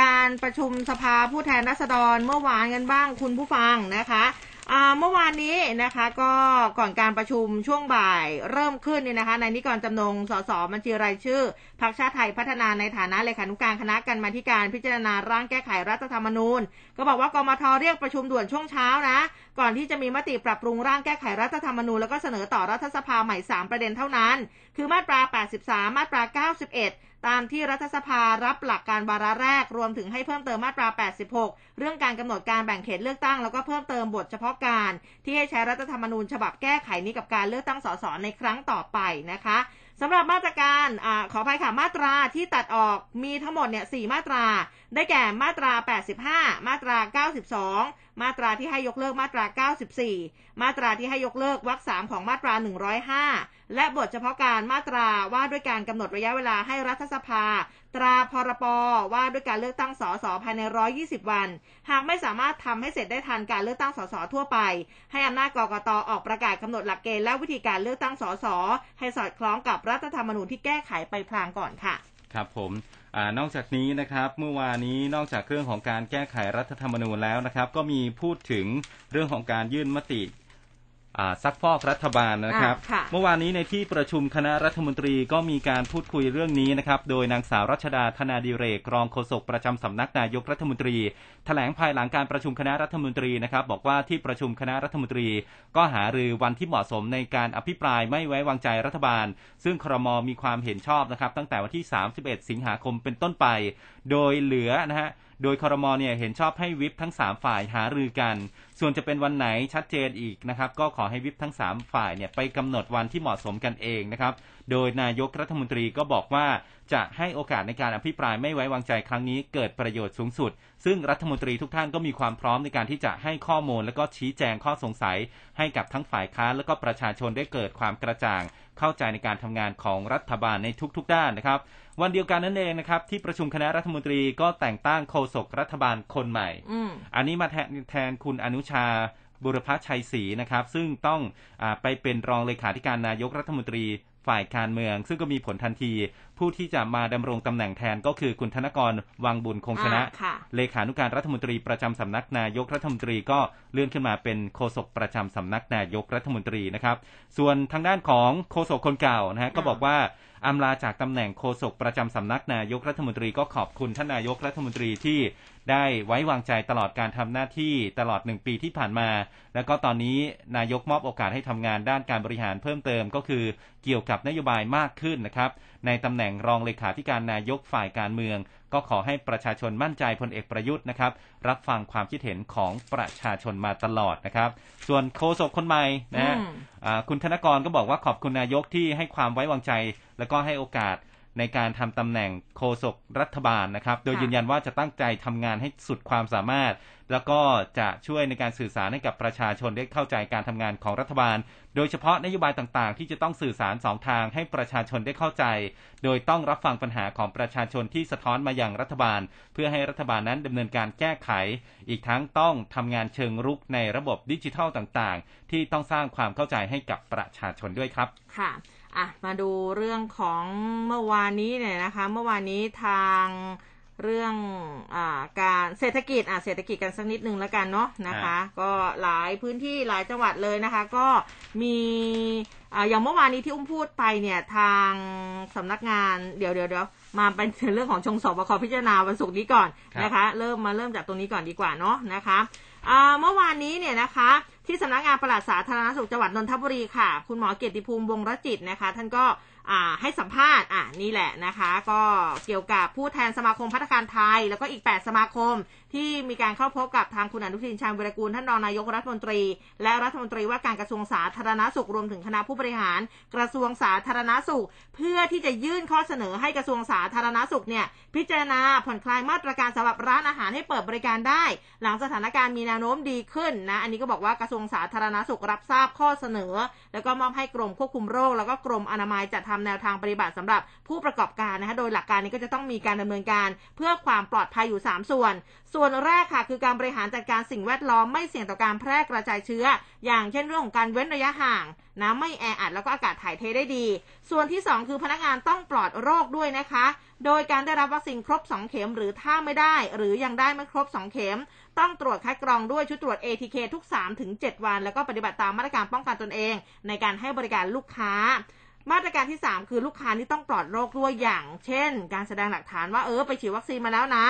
A: การประชุมสภาผู้แทนราษฎรเมื่อวานกันบ้างคุณผู้ฟังนะคะอ่า เมื่อวานนี้นะคะก็ก่อนการประชุมช่วงบ่ายเริ่มขึ้นเนี่ยนะคะนายนิกรจำนงสสบัญชีรายชื่อพรรคชาติไทยพัฒนาในฐานะเลขานุการคณะกรรมาธิการพิจารณาร่างแก้ไขรัฐธรรมนูญ ก็บอกว่ากมทเรียกประชุมด่วนช่วงเช้านะ ก่อนที่จะมีมติปรับปรุงร่างแก้ไขรัฐธรรมนูญแล้วก็เสนอต่อรัฐสภาใหม่ 3 ประเด็นเท่านั้น คือมาตรา 83 มาตรา 91 ตามที่รัฐสภารับหลักการวาระแรก รวมถึงให้เพิ่มเติมมาตรา 86 เรื่องการกำหนดการแบ่งเขตเลือกตั้ง แล้วก็เพิ่มเติมบทเฉพาะการ ที่ให้ใช้รัฐธรรมนูญฉบับแก้ไขนี้กับการเลือกตั้งสสในครั้งต่อไปนะคะสำหรับมาตรการอขออภัยค่ะ มาตราที่ตัดออกมีทั้งหมดเนี่ย4มาตรา ได้แก่มาตรา 85 มาตรา 92 มาตราที่ให้ยกเลิกมาตรา 94 มาตราที่ให้ยกเลิกวรรคสามของมาตรา 105 และบทเฉพาะการมาตราว่าด้วยการกำหนดระยะเวลาให้รัฐสภา ตราพรปว่าด้วยการเลือกตั้งสสภายใน 120 วัน หากไม่สามารถทำให้เสร็จได้ทันการเลือกตั้งสสทั่วไป ให้อำนาจกกตออกประกาศกำหนดหลักเกณฑ์และวิธีการเลือกตั้งสสให้สอดคล้องกับรัฐธรรมนูญที่แก้ไขไปพลางก่อนค่ะ
B: ครับผม อนอกจากนี้นะครับเมื่อวานนี้นอกจากเรื่องของการแก้ไขรัฐธรรมนูญแล้วนะครับ ก็มีพูดถึงเรื่องของการยื่นมติ ซักฟอกรัฐบาลนะครับ
A: อ่าค่ะ
B: เมื่อวานนี้ในที่ประชุมคณะรัฐมนตรีก็มีการพูดคุยเรื่องนี้นะครับ โดยนางสาวรัชดาธนาดิเรกรองโฆษกประจำสำนักนายกรัฐมนตรีแถลงภายหลังการประชุมคณะรัฐมนตรีนะครับ บอกว่าที่ประชุมคณะรัฐมนตรี ก็หารือวันที่เหมาะสมในการอภิปรายไม่ไว้วางใจรัฐบาล ซึ่งครมมีความเห็นชอบนะครับ ตั้งแต่วันที่ 31 สิงหาคมเป็นต้นไป โดยเหลือนะฮะโดยครมเนี่ยเห็นชอบให้วิปทั้ง 3 ฝ่ายหารือกัน ส่วนจะเป็นวันไหนชัดเจนอีกนะครับ ก็ขอให้วิปทั้ง 3 ฝ่ายเนี่ยไปกำหนดวันที่เหมาะสมกันเองนะครับ โดยนายกรัฐมนตรีก็บอกว่าจะให้โอกาสในการอภิปรายไม่ไว้วางใจครั้งนี้เกิดประโยชน์สูงสุด ซึ่งรัฐมนตรีทุกท่านก็มีความพร้อมในการที่จะให้ข้อมูล และก็ชี้แจงข้อสงสัย ให้กับทั้งฝ่ายค้านและก็ประชาชนได้เกิดความกระจ่าง เข้าใจในการทำงานของรัฐบาลในทุกๆ ด้านนะครับวันเดียวกันนั่นเองนะครับที่ประชุมคณะรัฐมนตรีก็แต่งตั้งโฆษกรัฐบาลคนใหม่
A: อืม
B: อันนี้มาแทนแทนคุณอนุชาบุรพชัยศรีนะครับ ซึ่งต้องอาไปเป็นรองเลขาธิการนายกรัฐมนตรีฝ่ายการเมือง ซึ่งก็มีผลทันที ผู้ที่จะมาดำรงตำแหน่งแทนก็คือคุณธนกรวังบุญคงชนะ
A: อ่าค่ะ
B: เลขานุการรัฐมนตรีประจำสำนักนายกรัฐมนตรีก็เลื่อนขึ้นมาเป็นโฆษกประจำสำนักนายกรัฐมนตรีนะครับ ส่วนทางด้านของโฆษกคนเก่านะฮะก็บอกว่าอำลาจากตำแหน่งโฆษกประจำสำนักนายกรัฐมนตรีก็ขอบคุณท่านนายกรัฐมนตรีที่ ได้ไว้วางใจตลอดการทำหน้าที่ตลอดหนึ่งปีที่ผ่านมา แล้วก็ตอนนี้นายกมอบโอกาสให้ทำงานด้านการบริหารเพิ่มเติมก็คือเกี่ยวกับนโยบายมากขึ้นนะครับในตำแหน่งงรองเลขาธิการนายกฝ่ายการเมือง ก็ขอให้ประชาชนมั่นใจพลเอกประยุทธ์นะครับรับฟังความคิดเห็นของประชาชนมาตลอดนะครับ ส่วนโฆษกคนใหม่นะฮะ
A: อืม
B: อ่าคุณธนกรก็บอกว่าขอบคุณนายกที่ให้ความไว้วางใจ แล้วก็ให้โอกาส ในการทำตำแหน่งโฆษกรัฐบาลนะครับ โดย
A: ค่ะ
B: ยืนยันว่าจะตั้งใจทำงานให้สุดความสามารถ แล้วก็จะช่วยในการสื่อสารให้กับประชาชนได้เข้าใจการทำงานของรัฐบาล โดยเฉพาะนโยบายต่างๆ ที่จะต้องสื่อสารสองทางให้ประชาชนได้เข้าใจ โดยต้องรับฟังปัญหาของประชาชนที่สะท้อนมาอย่างรัฐบาล เพื่อให้รัฐบาลนั้นดำเนินการแก้ไข อีกทั้งต้องทำงานเชิงรุกในระบบดิจิทัลต่างๆ ที่ต้องสร้างความเข้าใจให้กับประชาชนด้วยครับ
A: ค่ะ อะมาดูเรื่องของเมื่อวานนี้เนี่ยนะคะเมื่อวานนี้ทางเรื่องอาการเศรษฐกิจอะเศรษฐกิจกันสักนิดนึงแล้วกันเนาะนะคะ ก็หลายพื้นที่หลายจังหวัดเลยนะคะ ก็มีอ่าอย่างเมื่อวานนี้ที่อุ้มพูดไปเนี่ยทางสำนักงานเดี๋ยวเดี๋ยวเดี๋ยวมาเป็นเรื่องของชงสบคพิจารณาวันศุกร์นี้ก่อน
B: ครับ
A: นะคะ เริ่มมาเริ่มจากตรงนี้ก่อนดีกว่าเนาะนะคะอ่าเมื่อวานนี้เนี่ยนะคะ ที่สำนักงานปลัดสาธารณสุขจังหวัดนนทบุรีค่ะ คุณหมอเกียรติภูมิวงรจิตนะคะ ท่านก็ให้สัมภาษณ์อ่านี่แหละนะคะ ก็เกี่ยวกับผู้แทนสมาคมพัฒนาการไทย แล้วก็อีก 8 สมาคม ที่มีการเข้าพบกับทางคุณอนุทินชาญวิรกูลท่านรองนายกรัฐมนตรี และรัฐมนตรีว่าการกระทรวงสาธารณสุขรวมถึงคณะผู้บริหาร กระทรวงสาธารณสุข เพื่อที่จะยื่นข้อเสนอให้กระทรวงสาธารณสุขเนี่ยพิจารณาผ่อนคลายมาตรการสำหรับร้านอาหารให้เปิดบริการได้ หลังสถานการณ์มีแนวโน้มดีขึ้นนะอันนี้ก็บอกว่ากระทรวงสาธารณสุขรับทราบข้อเสนอ แล้วก็มอบให้กรมควบคุมโรค แล้วก็กรมอนามัยจัดทำแนวทางปฏิบัติสำหรับผู้ประกอบการนะคะโดยหลักการนี้ก็จะต้องมีการดำเนินการ เพื่อความปลอดภัยอยู่ 3 ส่วนส่วน่วนแรกค่ะ คือการบริหารจัดการสิ่งแวดล้อมไม่เสี่ยงต่อการแพร่กระจายเชื้อ อย่างเช่นเรื่องของการเว้นระยะห่างนะไม่แออัดแล้วก็อากาศถ่ายเทได้ดี ส่วนที่ 2 คือพนักงานต้องปลอดโรคด้วยนะคะ โดยการได้รับวัคซีนครบ 2 เข็มหรือถ้าไม่ได้ หรือยังได้ไม่ครบ 2 เข็ม ต้องตรวจคัดกรองด้วยชุดตรวจ ATK ทุก 3-7 วัน แล้วก็ปฏิบัติตามมาตรการป้องกันตนเอง ในการให้บริการลูกค้ามาตรการที่ 3 คือลูกค้านี่ต้องปลอดโรคด้วยอย่าง เช่น การแสดงหลักฐานว่าเออไปฉีดวัคซีนมาแล้วนะ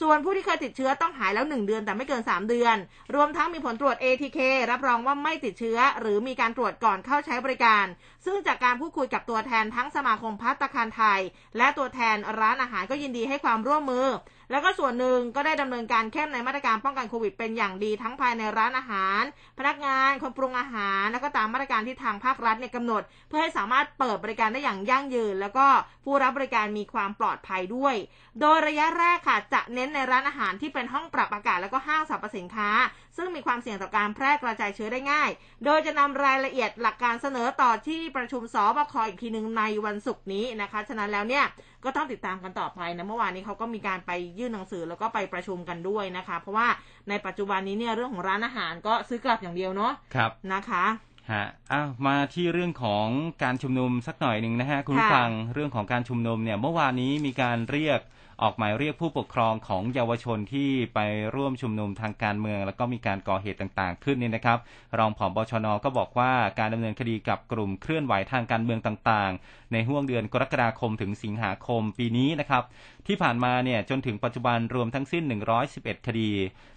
A: ส่วนผู้ที่เคยติดเชื้อต้องหายแล้ว 1 เดือนแต่ไม่เกิน 3 เดือน รวมทั้งมีผลตรวจ ATK รับรองว่าไม่ติดเชื้อ หรือมีการตรวจก่อนเข้าใช้บริการ ซึ่งจากการพูดคุยกับตัวแทนทั้งสมาคมพัตตาคารไทย และตัวแทนร้านอาหารก็ยินดีให้ความร่วมมือ แล้วก็ส่วนหนึ่งก็ได้ดำเนินการเข้มในมาตรการป้องกันโควิดเป็นอย่างดีทั้งภายในร้านอาหาร พนักงานคนปรุงอาหาร แล้วก็ตามมาตรการที่ทางภาครัฐเนี่ยกำหนด เพื่อให้สามารถเปิดบริการได้อย่างยั่งยืน แล้วก็ผู้รับบริการมีความปลอดภัยด้วย โดยระยะแรกค่ะจะเน้นในร้านอาหารที่เป็นห้องปรับอากาศแล้วก็ห้างสรรพสินค้า ซึ่งมีความเสี่ยงต่อการแพร่กระจายเชื้อได้ง่าย โดยจะนำรายละเอียดหลักการเสนอต่อที่ประชุมสบคอีกทีหนึ่งในวันศุกร์นี้นะคะ ฉะนั้นแล้วเนี่ยก็ต้องติดตามกันต่อไปนะ เมื่อวานนี้เขาก็มีการไปยื่นหนังสือแล้วก็ไปประชุมกันด้วยนะคะ เพราะว่าในปัจจุบันนี้เนี่ยเรื่องของร้านอาหารก็ซื้อกลับอย่างเดียวเนาะ
B: ครับ
A: นะคะ
B: ฮะอ้าวมาที่เรื่องของการชุมนุมสักหน่อยหนึ่งนะฮะคุณผู้
A: ค่ะ
B: ฟังเรื่องของการชุมนุมเนี่ยเมื่อวานนี้มีการเรียก ออกหมายเรียกผู้ปกครองของเยาวชนที่ไปร่วมชุมนุมทางการเมือง แล้วก็มีการก่อเหตุต่างๆ ขึ้นนี่นะครับ รองผอบชนก็บอกว่าการดำเนินคดีกับกลุ่มเคลื่อนไหวทางการเมืองต่างๆ ในห่วงเดือนกรกฎาคมถึงสิงหาคมปีนี้นะครับ ที่ผ่านมาเนี่ยจนถึงปัจจุบันรวมทั้งสิ้น 111 คดี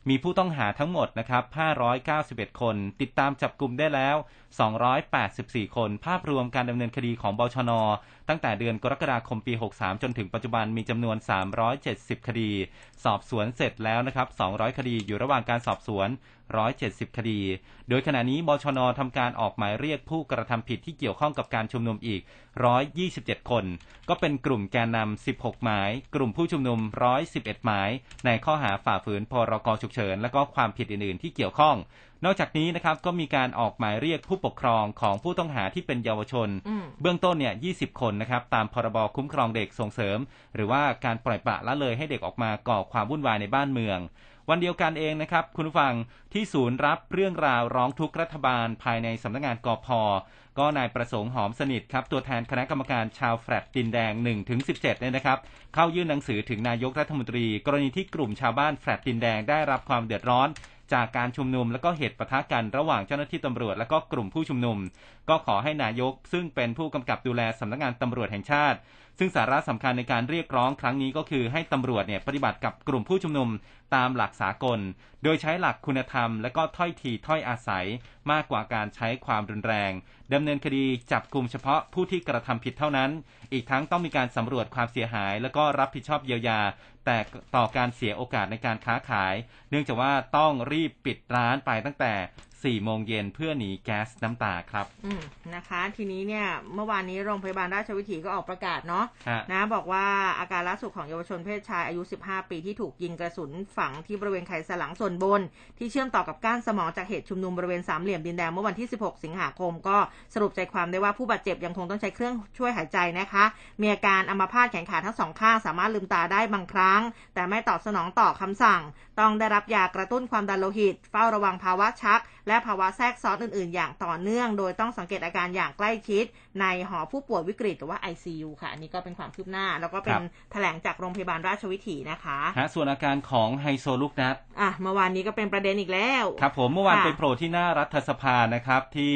B: มีผู้ต้องหาทั้งหมดนะครับ 591 คน ติดตามจับกลุ่มได้แล้ว 284 คน ภาพรวมการดำเนินคดีของบชน ตั้งแต่เดือนกรกฎาคมปี 63 จนถึงปัจจุบันมีจำนวน 370 คดี สอบสวนเสร็จแล้วนะครับ 200 คดีอยู่ระหว่างการสอบสวน 170 คดี โดยขณะนี้บชนทำการออกหมายเรียกผู้กระทำผิดที่เกี่ยวข้องกับการชุมนุมอีก 127 คน ก็เป็นกลุ่มแกนนำ 16 หมาย กลุ่มผู้ชุมนุม 111 หมาย ในข้อหาฝ่าฝืนพรกฉุกเฉิน และก็ความผิดอื่นๆ ที่เกี่ยวข้องนอกจากนี้นะครับก็มีการออกหมายเรียกผู้ปกครองของผู้ต้องหาที่เป็นเยาวชน
A: อืม
B: เบื้องต้นเนี่ย 20 คนนะครับตามพรบคุ้มครองเด็กส่งเสริม หรือว่าการปล่อยปละละเลยให้เด็กออกมาก่อความวุ่นวายในบ้านเมือง วันเดียวกันเองนะครับ คุณผู้ฟังที่ศูนย์รับเรื่องราวร้องทุกข์รัฐบาลภายในสำนักงานกพก็นายประสงค์หอมสนิทครับ ตัวแทนคณะกรรมการชาวแฟลตดินแดง1-17เนี่ยนะครับ เข้ายื่นหนังสือถึงนายกรัฐมนตรี กรณีที่กลุ่มชาวบ้านแฟลตดินแดงได้รับความเดือดร้อน จากการชุมนุมและก็เหตุปะทะกันระหว่างเจ้าหน้าที่ตำรวจ และก็กลุ่มผู้ชุมนุม ก็ขอให้นายกซึ่งเป็นผู้กำกับดูแลสำนักงานตำรวจแห่งชาติ ซึ่งสาระสำคัญในการเรียกร้องครั้งนี้ก็คือให้ตำรวจเนี่ยปฏิบัติกับกลุ่มผู้ชุมนุมตามหลักสากล โดยใช้หลักคุณธรรม และก็ถ้อยทีถ้อยอาศัยมากกว่าการใช้ความรุนแรงดำเนินคดีจับกลุ่มเฉพาะผู้ที่กระทำผิดเท่านั้น อีกทั้งต้องมีการสำรวจความเสียหาย และก็รับผิดชอบเยียวยา แต่ต่อการเสียโอกาสในการค้าขาย เนื่องจากว่าต้องรีบปิดร้านไปตั้งแต่ 4โมงเย็นเพื่อหนีแก๊สน้ำตาครับ
A: อืมนะคะ ทีนี้เนี่ยเมื่อวานนี้โรงพยาบาลราชวิถีก็ออกประกาศเนาะ
B: ฮะ
A: นะบอกว่าอาการล่าสุดของเยาวชนเพศชายอายุ 15 ปีที่ถูกยิงกระสุนฝังที่บริเวณไขสันหลังส่วนบน ที่เชื่อมต่อกับก้านสมองจากเหตุชุมนุมบริเวณสามเหลี่ยมดินแดงเมื่อวันที่ 16 สิงหาคม ก็สรุปใจความได้ว่าผู้บาดเจ็บยังคงต้องใช้เครื่องช่วยหายใจนะคะ มีอาการอัมพาตแขนขาทั้งสองข้างสามารถลืมตาได้บางครั้ง แต่ไม่ตอบสนองต่อคำสั่ง ต้องได้รับยากระตุ้นความดันโลหิต เฝ้าระวังภาวะชักและภาวะแทรกซ้อนอื่น ๆ อย่างต่อเนื่อง โดยต้องสังเกตอาการอย่างใกล้ชิด ในหอผู้ป่วยวิกฤตหรือว่า ICU ค่ะ อันนี้ก็เป็นความคืบหน้า แล้วก็เป็
B: ครั
A: น
B: บ
A: แถลงจากโรงพยาบาลราชวิถีนะคะ
B: ฮะส่วนอาการของไฮโซลูกนัด
A: อะเมื่อวานนี้ก็เป็นประเด็นอีกแล้ว
B: ครับผมเมื่อวาน
A: ค่ะ
B: ไปโผล่ที่หน้ารัฐสภานะครับที่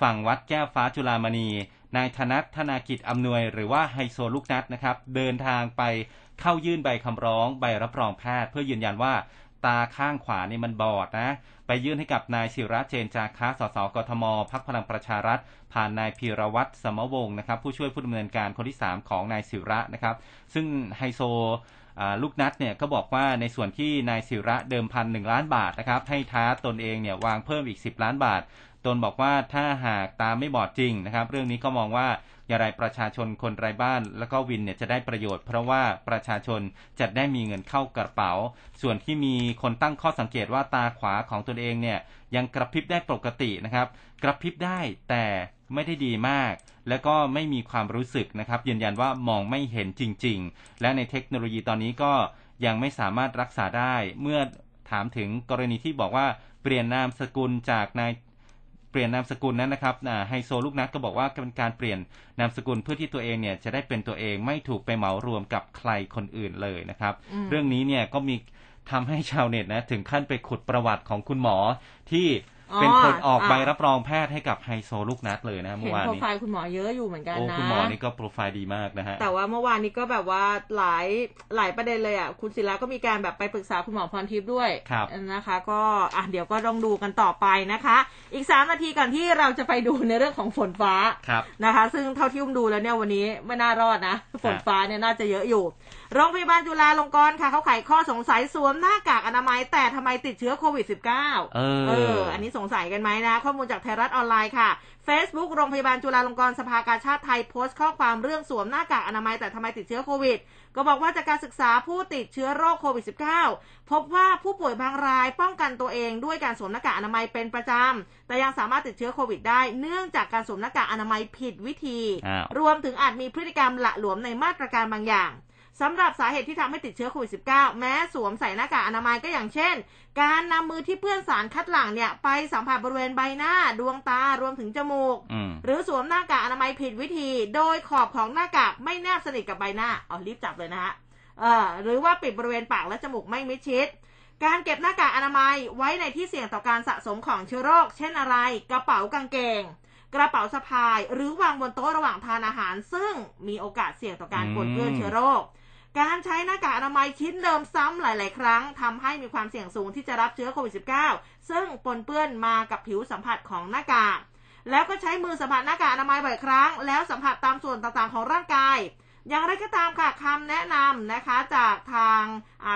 B: ฝั่งวัดแก้วฟ้าจุฬามณีนายธนัทธนากิจอำนวยหรือว่าไฮโซลูกนัดนะครับ เดินทางไปเข้ายื่นใบคำร้องใบรับรองแพทย์ เพื่อยืนยันว่าตาข้างขวานี่มันบอดนะ ไปยื่นให้กับนายศิระเจนจาคะสสกทมพักพลังประชารัฐ ผ่านนายพีรวัตรสมวงศ์นะครับ ผู้ช่วยผู้ดำเนินการคนที่ 3 ของนายศิระนะครับ ซึ่งไฮโซลูกนัดเนี่ยก็บอกว่าในส่วนที่นายศิระเดิมพันหนึ่งล้านบาทนะครับให้ท้าตนเองเนี่ยวางเพิ่มอีก 10 ล้านบาท ตนบอกว่าถ้าหากตามไม่บอดจริงนะครับ เรื่องนี้ก็มองว่า อย่างไรประชาชนคนไร้บ้านแล้วก็วินเนี่ยจะได้ประโยชน์ เพราะว่าประชาชนจะได้มีเงินเข้ากระเป๋า ส่วนที่มีคนตั้งข้อสังเกตว่าตาขวาของตนเองเนี่ยยังกระพริบได้ปกตินะครับ กระพริบได้แต่ไม่ได้ดีมาก แล้วก็ไม่มีความรู้สึกนะครับยืนยันว่ามองไม่เห็นจริง ๆ และในเทคโนโลยีตอนนี้ก็ยังไม่สามารถรักษาได้เมื่อถามถึงกรณีที่บอกว่าเปลี่ยนนามสกุลจากนาย เปลี่ยนนามสกุลนั้นนะครับอ่าไฮโซลูกนัดก็บอกว่าเป็นการเปลี่ยนนามสกุลเพื่อที่ตัวเองเนี่ยจะได้เป็นตัวเองไม่ถูกไปเหมารวมกับใครคนอื่นเลยนะครับ
A: อืม
B: เรื่องนี้เนี่ยก็มีทำให้ชาวเน็ตนะถึงขั้นไปขุดประวัติของคุณหมอที่ เป็นคนออกใบรับรองแพทย์ให้กับไฮโซลูกนัทเลยนะเมื่
A: เห็
B: น
A: โปรไฟล์คุณหมอเยอะอยู่เหมือนกัน
B: โอ้
A: นะ
B: คุณหมอนี่ก็โปรไฟล์ดีมากนะฮะ
A: แต่ว่าเมื่อวานนี้ก็แบบว่าหลายหลายประเด็นเลยอะคุณศิลาก็มีการแบบไปปรึกษาคุณหมอพรทิพย์ด้วย
B: ครับ
A: นะคะ ก็อะเดี๋ยวก็ต้องดูกันต่อไปนะคะ อีกสามนาทีก่อนที่เราจะไปดูในเรื่องของฝนฟ้า
B: ครับ
A: นะคะ ซึ่งเท่าที่อุ้มดูแล้วเนี่ยวันนี้ไม่น่ารอดนะฝนฟ้าเนี่ยน่าจะเยอะอยู่โรงพยาบาลจุฬาลงกรณ์ค่ะเขาไขข้อสงสัยสวมหน้ากากอนามัยแต่ทำไมติดเชื้อโควิด -19
B: เออ
A: เอออันนี้สงสัยกันไหมนะ ข้อมูลจากไทยรัฐออนไลน์ค่ะ Facebook โรงพยาบาลจุฬาลงกรณ์สภากาชาติไทยโพสต์ข้อความเรื่องสวมหน้ากากอนามัยแต่ทำไมติดเชื้อโควิด ก็บอกว่าจากการศึกษาผู้ติดเชื้อโรคโควิด -19 พบว่าผู้ป่วยบางรายป้องกันตัวเองด้วยการสวมหน้ากากอนามัยเป็นประจำ แต่ยังสามารถติดเชื้อโควิดได้ เนื่องจากการสวมหน้ากากอนามัยผิดวิธี
B: อ้าว
A: รวมถึงอาจมีพฤติกรรมหละหลวมในมาตรการบางอย่าง สำหรับสาเหตุที่ทำให้ติดเชื้อโควิด -19 แม้สวมใส่หน้ากากอนามัยก็อย่างเช่น การนำมือที่เปื้อนสารคัดหลั่งเนี่ยไปสัมผัสบริเวณใบหน้า ดวงตารวมถึงจมูก
B: อืม
A: หรือสวมหน้ากากอนามัยผิดวิธี โดยขอบของหน้ากากไม่แนบสนิทกับใบหน้าอ๋อรีบจับเลยนะฮะเออหรือว่าปิดบริเวณปากและจมูกไม่มิดชิด การเก็บหน้ากากอนามัยไว้ในที่เสี่ยงต่อการสะสมของเชื้อโรค เช่นอะไร กระเป๋ากางเกงกระเป๋าสะพาย หรือวางบนโต๊ะระหว่างทานอาหาร ซึ่งมีโอกาสเสี่ยงต่อการปนเปื้อนเชื้อโรค การใช้หน้ากากอนามัยชิ้นเดิมซ้ำหลาย ๆ ครั้งทำให้มีความเสี่ยงสูงที่จะรับเชื้อโควิด -19 ซึ่งปนเปื้อนมากับผิวสัมผัสของหน้ากาก แล้วก็ใช้มือสัมผัสหน้ากากอนามัยบ่อยครั้ง แล้วสัมผัสตามส่วนต่าง ๆ ของร่างกาย อย่างไรก็ตามค่ะคำแนะนำนะคะจากทาง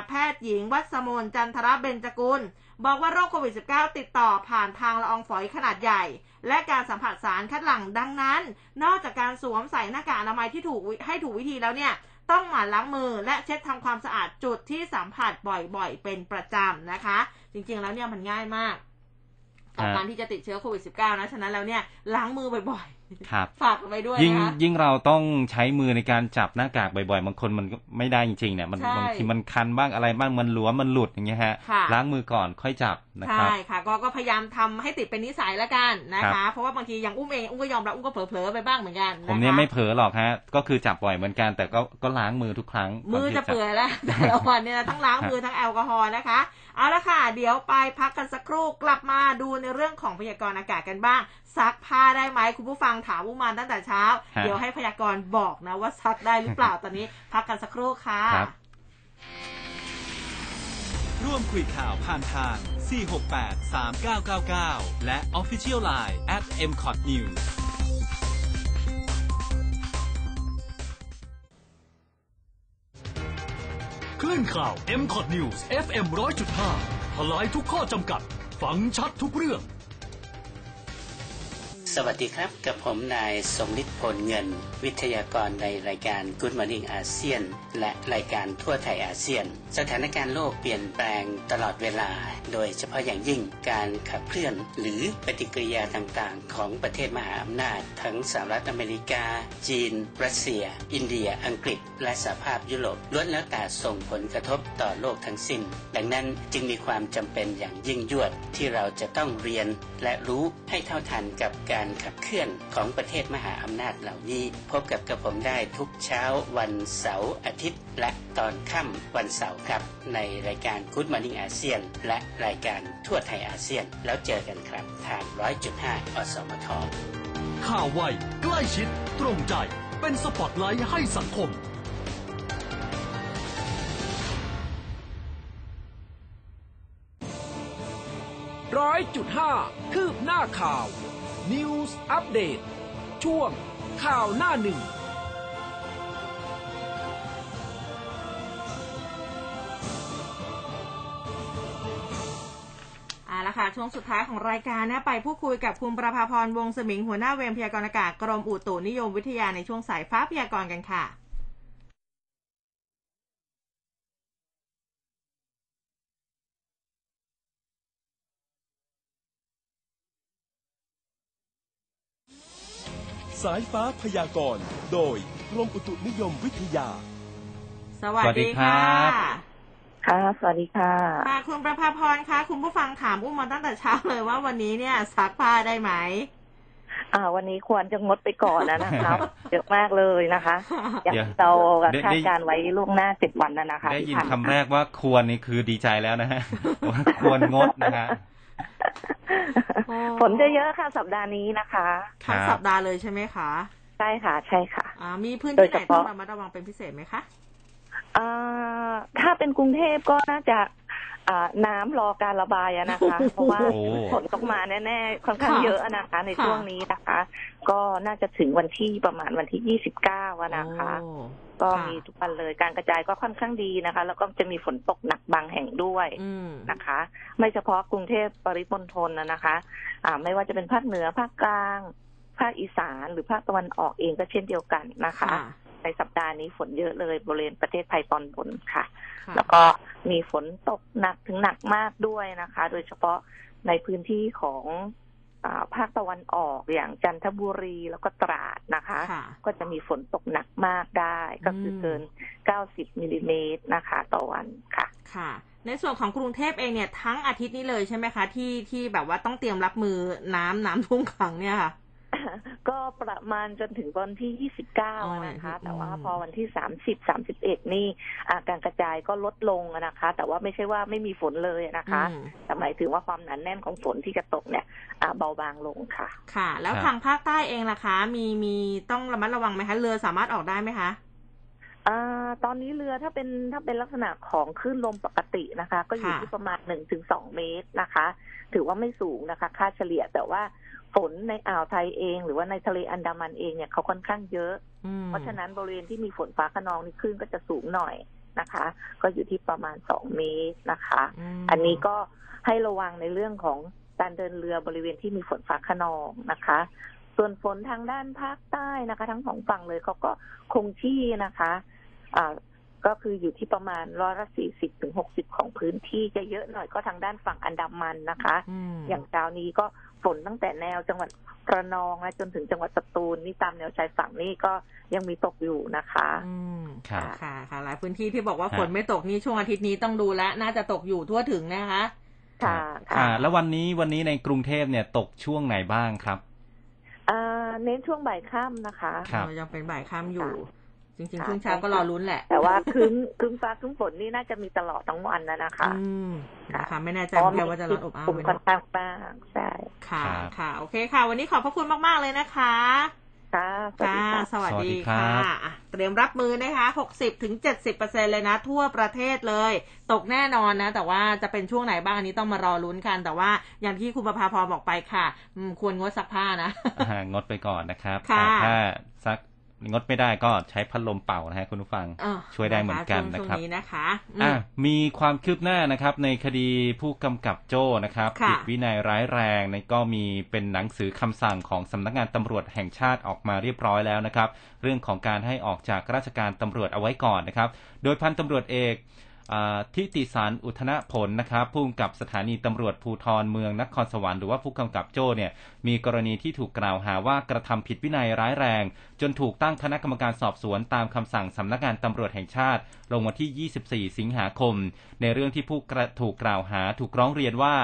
A: แพทย์หญิงวัสมนจันทรเบญจกุลบอกว่าโรคโควิด -19 ติดต่อผ่านทางละอองฝอยขนาดใหญ่ และการสัมผัสสารคัดหลั่งดังนั้น นอกจากการสวมใส่หน้ากากอนามัยที่ถูกให้ถูกวิธีแล้วเนี่ย ต้องหมั่นล้างมือและเช็ดทำความสะอาดจุดที่สัมผัสบ่อยๆ เป็นประจำนะคะ จริงๆแล้วเนี่ยมันง่ายมาก กับ
B: ฮะ
A: การที่จะติดเชื้อโควิด -19 นะ ฉะนั้นแล้วเนี่ยล้างมือบ่อย
B: ครับ
A: ๆฝากกันไปด้วย
B: ยิ่ง
A: นะคะ
B: ยิ่งเราต้องใช้มือในการจับหน้ากากบ่อยๆบางคนมันก็ไม่ได้จริงๆเนี่ยมัน
A: ใช่
B: บางทีมันคันบ้างอะไรบ้างมันหลวมมันหลุดอย่างเงี้ยฮะ
A: ค่ะ
B: ล้างมือก่อนค่อยจับนะครับ
A: ใช่ค่ะก็ก็พยายามทำให้ติดเป็นนิสัยแล้วกันนะ
B: ครั
A: คะ
B: บ
A: เพราะว่าบางทีอย่างอุ้มเองอุ้มก็ยอมรับอุ้มก็เผลอๆไปบ้างเหมือนกันนะคะ
B: ผมเนี่ยไม่เผลอหรอกฮะ ก็คือจับบ่อยเหมือนกันแต่ก็ก็ล้างมือทุกครั้ง
A: มือจะเปื่อยแล้วแต่ละวันเนี่ยนะทั้งล้างมือทั้งแอลกอฮอล์นะคะ เอาละค่ะ เดี๋ยวไปพักกันสักครู่กลับมาดูในเรื่องของพยากรณ์อากาศกันบ้าง ซักผ้าได้ไหมคุณผู้ฟังงถามอุมานตั้งแต่เช้า
B: ฮะ
A: เดี๋ยวให้พยากรณ์บอกนะว่าซักได้หรือเปล่าตอนนี้พักกันสักครู่ค่ะ
B: ครับ
E: ร่วมคุยข่าวผ่านทาง 468 3999 และ Official Line at mcot news
F: คลื่นข่าว m c o t News FM 100.5ทลายทุกข้อจำกัด ฟังชัดทุกเรื่อง
G: สวัสดีครับ กับผมนายสมฤทธิ์พลเงิน วิทยากรในรายการ Good Morning อาเซียน และรายการทั่วไทยอาเซียน สถานการณ์โลกเปลี่ยนแปลงตลอดเวลา โดยเฉพาะอย่างยิ่งการขับเคลื่อน หรือปฏิกิริยาต่างๆ ของประเทศมหาอำนาจ ทั้งสหรัฐอเมริกา จีน รัสเซีย อินเดีย อังกฤษ และสหภาพยุโรปล้วนแล้วแต่ส่งผลกระทบต่อโลกทั้งสิ้น ดังนั้นจึงมีความจำเป็นอย่างยิ่งยวดที่เราจะต้องเรียน และรู้ให้เท่าทันกับการขับเคลื่อนของประเทศมหาอำนาจเหล่านี้ พบกับกระผมได้ทุกเช้าวันเสาร์อาทิตย์ และตอนค่ำวันเสาร์ครับ ในรายการ Good Morning อาเซียนและรายการทั่วไทยอาเซียน แล้วเจอกันครับทาง 100.5 อสมท
F: ข่าวไวใกล้ชิด ตรงใจ เป็นสปอตไลท์ให้สังคม
H: ร้อยจุดห้าคืบหน้าข่าว News อัปเดตช่วงข่าวหน้าหนึ่ง
A: เอาละค่ะ ช่วงสุดท้ายของรายการนะไปพูดคุยกับคุณประภาพรวงศ์สมิงหัวหน้าเวรพยากรณ์อากาศกรมอุตุนิยมวิทยาในช่วงสายฟ้าพยากรณ์กันค่ะ
I: สายฟ้าพยากรณ์โดยกรมอุตุนิยมวิทยา
A: สวัส
B: สวัสดี
A: ดี
B: ครั
A: ค่ะ
B: บ
J: ค่ะ สวัสดีค่ะ
A: ค่ะ คุณประภาพรคะคุณผู้ฟังถามอุ้มมาตั้งแต่เช้าเลยว่าวันนี้เนี่ยซักผ้าได้ไหม
J: อ่า วันนี้ควรจะงดไปก่อนนะนะครับ เยอะมากเลยนะคะ อย่าง
B: เดี๋ยว
J: เรา
B: ได้
J: คาดการณ์ไว้ล่วงหน้าเจ็ดวันนะนะคะ
B: ได้ยิน
J: ที่
B: คำ
J: ผ่ามา
B: แรกว่าควรนี่คือดีใจแล้วนะฮะว่าควรงดนะฮะ
A: โอ้
J: ฝนจะเยอะค่ะสัปดาห์นี้นะคะ
A: ทั้ง
B: ครับ
A: สัปดาห์เลยใช่ไหมคะ
J: ใช่ค่ะ ใช่ค่ะ
A: อ่ามีพื้น
J: โด
A: ที่
J: ย
A: ไหน
J: เฉ
A: ต้อง
J: พาะ
A: ระมัดระวังเป็นพิเศษไหมคะ
J: อ่าถ้าเป็นกรุงเทพก็น่าจะอ่าน้ำรอการระบายอะนะคะ เพราะว่า
B: โอ้
J: ฝนต้องมาแน่ๆค่อนข้าง
A: ค่ะ
J: เยอะอะนะคะ ใน
A: ค่ะ
J: ช่วงนี้นะคะ ก็น่าจะถึงวันที่ประมาณวันที่ยี่สิบเก้าอะนะคะ
A: โอ้
J: ก็
A: ค่ะ
J: มีทุกวันเลยการกระจายก็ค่อนข้างดีนะคะ แล้วก็จะมีฝนตกหนักบางแห่งด้วย
A: อืม
J: นะคะ ไม่เฉพาะกรุงเทพปริมณฑลนะนะคะ อ่า ไม่ว่าจะเป็นภาคเหนือภาคกลาง ภาคอีสานหรือภาคตะวันออกเองก็เช่นเดียวกันนะคะ
A: ค่ะ
J: ในสัปดาห์นี้ฝนเยอะเลยบริเวณประเทศไทยตอนบนค่ะ
A: ค่ะ
J: แล้วก็มีฝนตกหนักถึงหนักมากด้วยนะคะ โดยเฉพาะในพื้นที่ของอา ภาคตะวันออกอย่างจันทบุรีแล้วก็ตราดนะคะ
A: ค่ะ
J: ก็จะมีฝนตกหนักมากได้ ก็คือเกิน 90มิลลิเมตรนะคะต่อวันค่ะ
A: ค่ะ ในส่วนของกรุงเทพเองเนี่ยทั้งอาทิตย์นี้เลยใช่ไหมคะ ที่ที่แบบว่าต้องเตรียมรับมือน้ำน้ำท่วมขังเนี่ยค่ะ
J: ก็ประมาณจนถึงวันที่
A: อ๋อ
J: 29 นะคะ
A: อืม
J: แต่ว่าพอวันที่ 30 31 นี่อาการกระจายก็ลดลงนะคะ แต่ว่าไม่ใช่ว่าไม่มีฝนเลยนะคะ
A: อืม
J: แต่หมายถึงว่าความหนาแน่นของฝนที่จะตกเนี่ยอ่าเบาบางลงค่ะ
A: ค่ะ แล้ว
B: ครับ
A: ทางภาคใต้เองล่ะคะ มีมีต้องระมัดระวังไหมคะ เรือสามารถออกได้ไหมคะ
J: อ่าตอนนี้เรือถ้าเป็นถ้าเป็นลักษณะของคลื่นลมปกตินะคะ ก็อยู่
A: ค่ะ
J: ที่ประมาณหนึ่งถึงสองเมตรนะคะ ถือว่าไม่สูงนะคะ ค่าเฉลี่ยแต่ว่า ฝนในอ่าวไทยเอง หรือว่าในทะเลอันดามันเองเนี่ยเขาค่อนข้างเยอะ
A: อืม
J: เพราะฉะนั้นบริเวณที่มีฝนฟ้าขนองนี่คลื่นก็จะสูงหน่อยนะคะ ก็อยู่ที่ประมาณสองเมตรนะคะ
A: ม
J: อันนี้ก็ให้ระวังในเรื่องของการเดินเรือบริเวณที่มีฝนฟ้าขนองนะคะ ส่วนฝนทางด้านภาคใต้นะคะ ทั้งสองฝั่งเลยเขาก็คงที่นะคะอ่าก็คืออยู่ที่ประมาณร้อยละสี่สิบถึงหกสิบของพื้นที่จะเยอะหน่อยก็ทางด้านฝั่งอันดามันนะคะ
A: อืม
J: อย่างเช้านี้ก็ ฝนตั้งแต่แนวจังหวัดระนองและจนถึงจังหวัดสตูลนี่ตามแนวชายฝั่งนี่ก็ยังมีตกอยู่นะคะ
A: อืม
B: ครับ
A: ค่ะค่ะหลายพื้นที่ที่บอกว่า
B: ครับ
A: ฝนไม่ตกนี่ช่วงอาทิตย์นี้ต้องดูแลวน่าจะตกอยู่ทั่วถึงนะคะ
J: ค่ะ
B: อ่า
J: ค่ะ
B: แล้ววันนี้วันนี้ในกรุงเทพเนี่ยตกช่วงไหนบ้างครับ
J: อ่าเน้นช่วงบ่ายค่ำนะคะ
B: ครับ
A: เออยังเป็นบ่ายค่ำอยู่ จริงๆช่วงเช้าก็รอลุ้นแหละ
J: แต่ว่าครึ้มครึ้มฟ้าครึ้มฝนนี่น่าจะมีตลอดทั้งวันนะนะคะ
A: อืมนะคะไม่แน่ใจเหมือนกันว่าจะร้อนอบอ้าว
J: กลุ่ม
A: ไหม
J: ค่อน
A: เนาะ
J: ข้างบ้างใช่
A: ค่ะ
B: ครับ
A: ค่ะ โอเคค่ะ วันนี้ขอบพระคุณมาก ๆ เลยนะคะ
J: ค่ะสวัส
A: ค่ะ
J: ดีค่ะ
A: สวัส
B: สวัสดี
A: ดี
B: ครั
A: ค่ะ
B: บ
A: อะเตรียมรับมือนะคะ60ถึง70เปอร์เซ็นเลยนะ ทั่วประเทศเลย ตกแน่นอนนะ แต่ว่าจะเป็นช่วงไหนบ้างอันนี้ต้องมารอลุ้นกัน แต่ว่าอย่างที่คุณประภาพรบอกไปค่ะอืมควรงดซักผ้านะ
B: อ่างดไปก่อนนะครับ
A: ค่ะ
B: แต่ถ้าซัก งดไม่ได้ก็ใช้พัดลมเป่านะฮะคุณผู้ฟัง
A: เออ
B: ช่วยได้เหมือนกัน
A: ช่วง
B: นะครับ
A: ช่วงนี้นะคะอืม
B: อะมีความคืบหน้านะครับในคดีผู้กำกับโจ้นะครับ
A: ค่ะ
B: ผิดวินัยร้ายแรงในก็มีเป็นหนังสือคำสั่งของสำนักงานตำรวจแห่งชาติออกมาเรียบร้อยแล้วนะครับ เรื่องของการให้ออกจากราชการตำรวจเอาไว้ก่อนนะครับ โดยพันตำรวจเอกอ่า ทิติสารอุทนผลนะครับผู้กำกับสถานีตำรวจภูธรเมืองนครสวรรค์หรือว่าผู้กำกับโจ้เนี่ยมีกรณีที่ถูกกล่าวหาว่ากระทำผิดวินัยร้ายแรง จนถูกตั้งคณะกรรมการสอบสวนตามคำสั่งสำนักงานตำรวจแห่งชาติ ลงวันที่ 24 สิงหาคม ในเรื่องที่ผู้กระถูกกล่าวหาถูกร้องเรียนว่า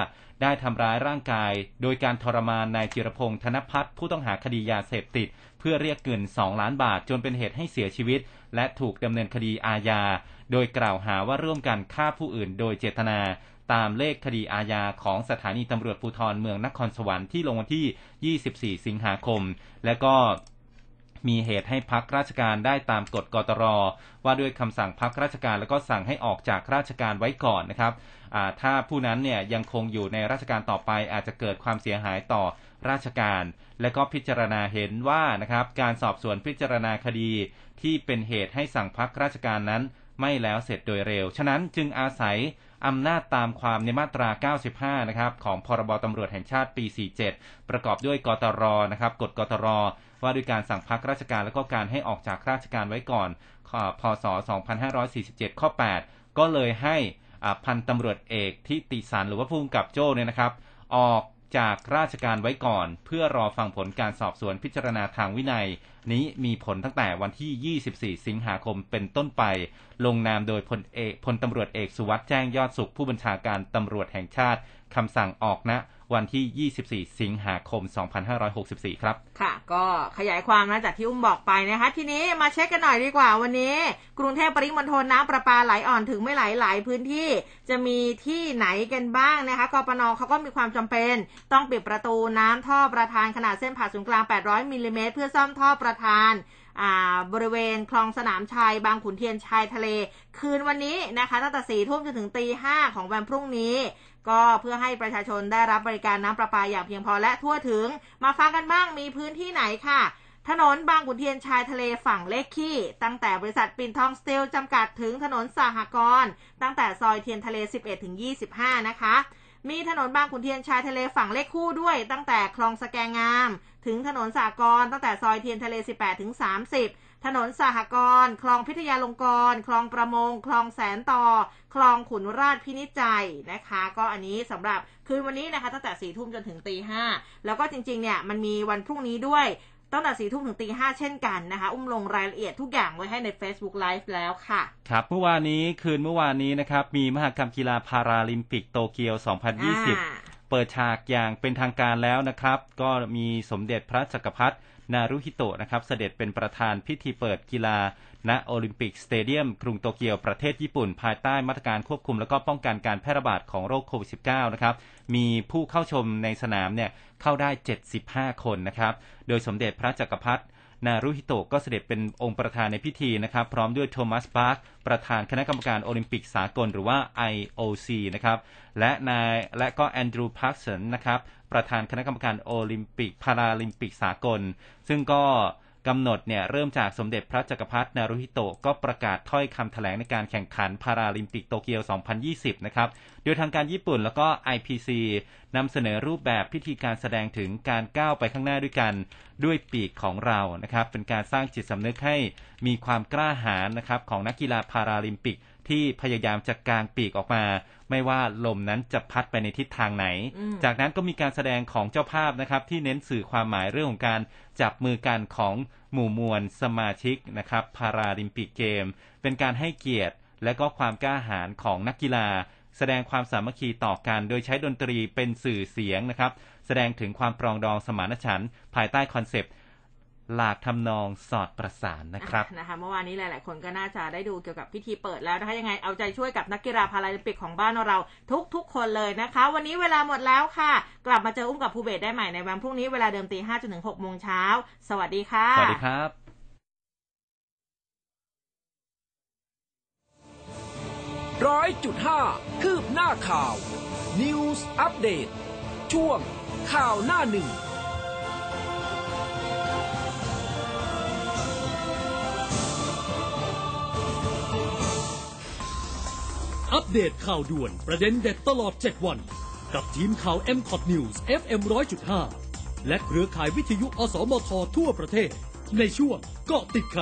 B: ได้ทำร้ายร่างกาย โดยการทรมานนายจิรพงษ์ธนพัฒน์ผู้ต้องหาคดียาเสพติด เพื่อเรียกเงิน 2 ล้านบาทจนเป็นเหตุให้เสียชีวิต และถูกดำเนินคดีอาญา โดยกล่าวหาว่าร่วมกันฆ่าผู้อื่นโดยเจตนาตามเลขคดีอาญาของสถานีตำรวจภูธรเมืองนครสวรรค์ที่ลงวันที่ 24 สิงหาคม และก็มีเหตุให้พักราชการได้ตามกฎกตร ว่าด้วยคำสั่งพักราชการแล้วก็สั่งให้ออกจากราชการไว้ก่อนนะครับถ้าผู้นั้นเนี่ยยังคงอยู่ในราชการต่อไปอาจจะเกิดความเสียหายต่อราชการ และก็พิจารณาเห็นว่านะครับการสอบสวนพิจารณาคดีที่เป็นเหตุให้สั่งพักราชการนั้น ไม่แล้วเสร็จโดยเร็ว ฉะนั้นจึงอาศัยอำนาจตามความในมาตรา 95 นะครับของพรบตำรวจแห่งชาติปี 47 ประกอบด้วยกตรนะครับกฎกตร ว่าด้วยการสั่งพักราชการและก็การให้ออกจากราชการไว้ก่อนอพศ 2547 ข้อ 8 ก็เลยให้พันตำรวจเอกทิติสันหรือว่าผู้กำกับโจ้เนี่ยนะครับ ออก จากราชการไว้ก่อน เพื่อรอฟังผลการสอบสวนพิจารณาทางวินัย นี้มีผลตั้งแต่วันที่ 24 สิงหาคมเป็นต้นไป ลงนามโดยพลเอกพลตำรวจเอกสุวัสด์แจ้งยอดสุขผู้บัญชาการตำรวจแห่งชาติคำสั่งออกณ วันที่ 24 สิงหาคม 2564 ครับ
A: ค่ะ ก็ขยายความนะจากที่อุ้มบอกไปนะคะ ทีนี้มาเช็คกันหน่อยดีกว่าวันนี้ กรุงเทพปริมณฑลน้ำประปาไหลอ่อนถึงไม่ไหลหลายพื้นที่ จะมีที่ไหนกันบ้างนะคะกปนเขาก็มีความจำเป็น ต้องปิดประตูน้ำท่อประธานขนาดเส้นผ่าศูนย์กลาง 800มิลลิเมตรเพื่อซ่อมท่อประธานบริเวณคลองสนามชัยบางขุนเทียนชายทะเล คืนวันนี้นะคะตั้งแต่สี่ทุ่มจนถึงตีห้าของวันพรุ่งนี้ ก็เพื่อให้ประชาชนได้รับบริการน้ำประปาอย่างเพียงพอและทั่วถึง มาฟังกันบ้างมีพื้นที่ไหนค่ะ ถนนบางขุนเทียนชายทะเลฝั่งเลขขี้ ตั้งแต่บริษัทปิ่นทองสตีลจำกัดถึงถนนสหกรณ์ตั้งแต่ซอยเทียนทะเล 11ถึง25 นะคะ มีถนนบางขุนเทียนชายทะเลฝั่งเลขคู่ด้วย ตั้งแต่คลองสแกงาม ถึงถนนสากรณ์ตั้งแต่ซอยเทียนทะเล 18ถึง30ถนนสหกรณ์คลองพิทยาลงกรณ์คลองประมง คลองแสนต่อ คลองขุนราชพินิจใจนะคะ ก็อันนี้สำหรับคืนวันนี้นะคะ ตั้งแต่สี่ทุ่มจนถึงตีห้าแล้วก็จริงๆเนี่ยมันมีวันพรุ่งนี้ด้วยตั้งแต่สี่ทุ่มถึงตีห้าเช่นกันนะคะ อุ้มลงรายละเอียดทุกอย่างไว้ให้ใน Facebook Live แล้วค่ะ
B: ครับเมื่อวานนี้คืนเมื่อวานนี้นะครับ มีมหกรรมกีฬาพาราลิมปิกโตเกียว 2020 เปิดฉากอย่างเป็นทางการแล้วนะครับ ก็มีสมเด็จพระจักรพรรดินารุฮิโตะนะครับ เสด็จเป็นประธานพิธีเปิดกีฬา ณโอลิมปิกสเตเดียมกรุงโตเกียวประเทศญี่ปุ่น ภายใต้มาตรการควบคุมและก็ป้องกันการแพร่ระบาดของโรคโควิด -19 นะครับ มีผู้เข้าชมในสนามเนี่ยเข้าได้ 75 คนนะครับ โดยสมเด็จพระจักรพรรดินารุฮิโตะก็เสด็จเป็นองค์ประธานในพิธีนะครับ พร้อมด้วยโทมัสบาร์กประธานคณะกรรมการโอลิมปิกสากลหรือว่า IOC นะครับ และนายและก็แอนดรูว์พาร์สันนะครับ ประธานคณะกรรมการโอลิมปิกพาราลิมปิกสากล ซึ่งก็ กำหนดเนี่ยเริ่มจากสมเด็จพระจักรพรรดินารุฮิโตะก็ประกาศถ้อยคำแถลงในการแข่งขันพาราลิมปิกโตเกียว 2020 นะครับ โดยทางการญี่ปุ่นแล้วก็ IPC นำเสนอรูปแบบพิธีการแสดงถึงการก้าวไปข้างหน้าด้วยกันด้วยปีกของเรานะครับ เป็นการสร้างจิตสำนึกให้มีความกล้าหาญนะครับของนักกีฬาพาราลิมปิก ที่พยายามจะกางปีกออกมา ไม่ว่าลมนั้นจะพัดไปในทิศทางไหน
A: อืม
B: จากนั้นก็มีการแสดงของเจ้าภาพนะครับที่เน้นสื่อความหมายเรื่องของการจับมือกันของหมู่มวลสมาชิกนะครับพาราลิมปิกเกม เป็นการให้เกียรติและก็ความกล้าหาญของนักกีฬา แสดงความสามัคคีต่อกัน โดยใช้ดนตรีเป็นสื่อเสียงนะครับแสดงถึงความปรองดองสมานฉันท์ภายใต้คอนเซปต์ หลากทำนองสอดประสานนะครับ
A: อะนะคะเมื่อวานนี้หลาย ๆ คนก็น่าจะได้ดูเกี่ยวกับพิธีเปิดแล้วนะคะยังไงเอาใจช่วยกับนักกีฬาพาราลิมปิกของบ้านเราทุก ๆ คนเลยนะคะ วันนี้เวลาหมดแล้วค่ะ กลับมาเจออุ้มกับภูเบศได้ใหม่ในวันพรุ่งนี้เวลาเดิมตีห้าจนถึงหกโมงเช้าสวัสดีค่ะ
B: สวัสดีครับ
H: ร้อยจุดห้าคืบหน้าข่าว News อัปเดตช่วงข่าวหน้าหนึ่ง
F: อัปเดตข่าวด่วนประเด็นเด็ดตลอด 7 วัน กับทีมข่าว m c o t News FM 100.5 และเครือข่ายวิทยุอสมททั่วประเทศ ในช่วงเกาะติดข่าว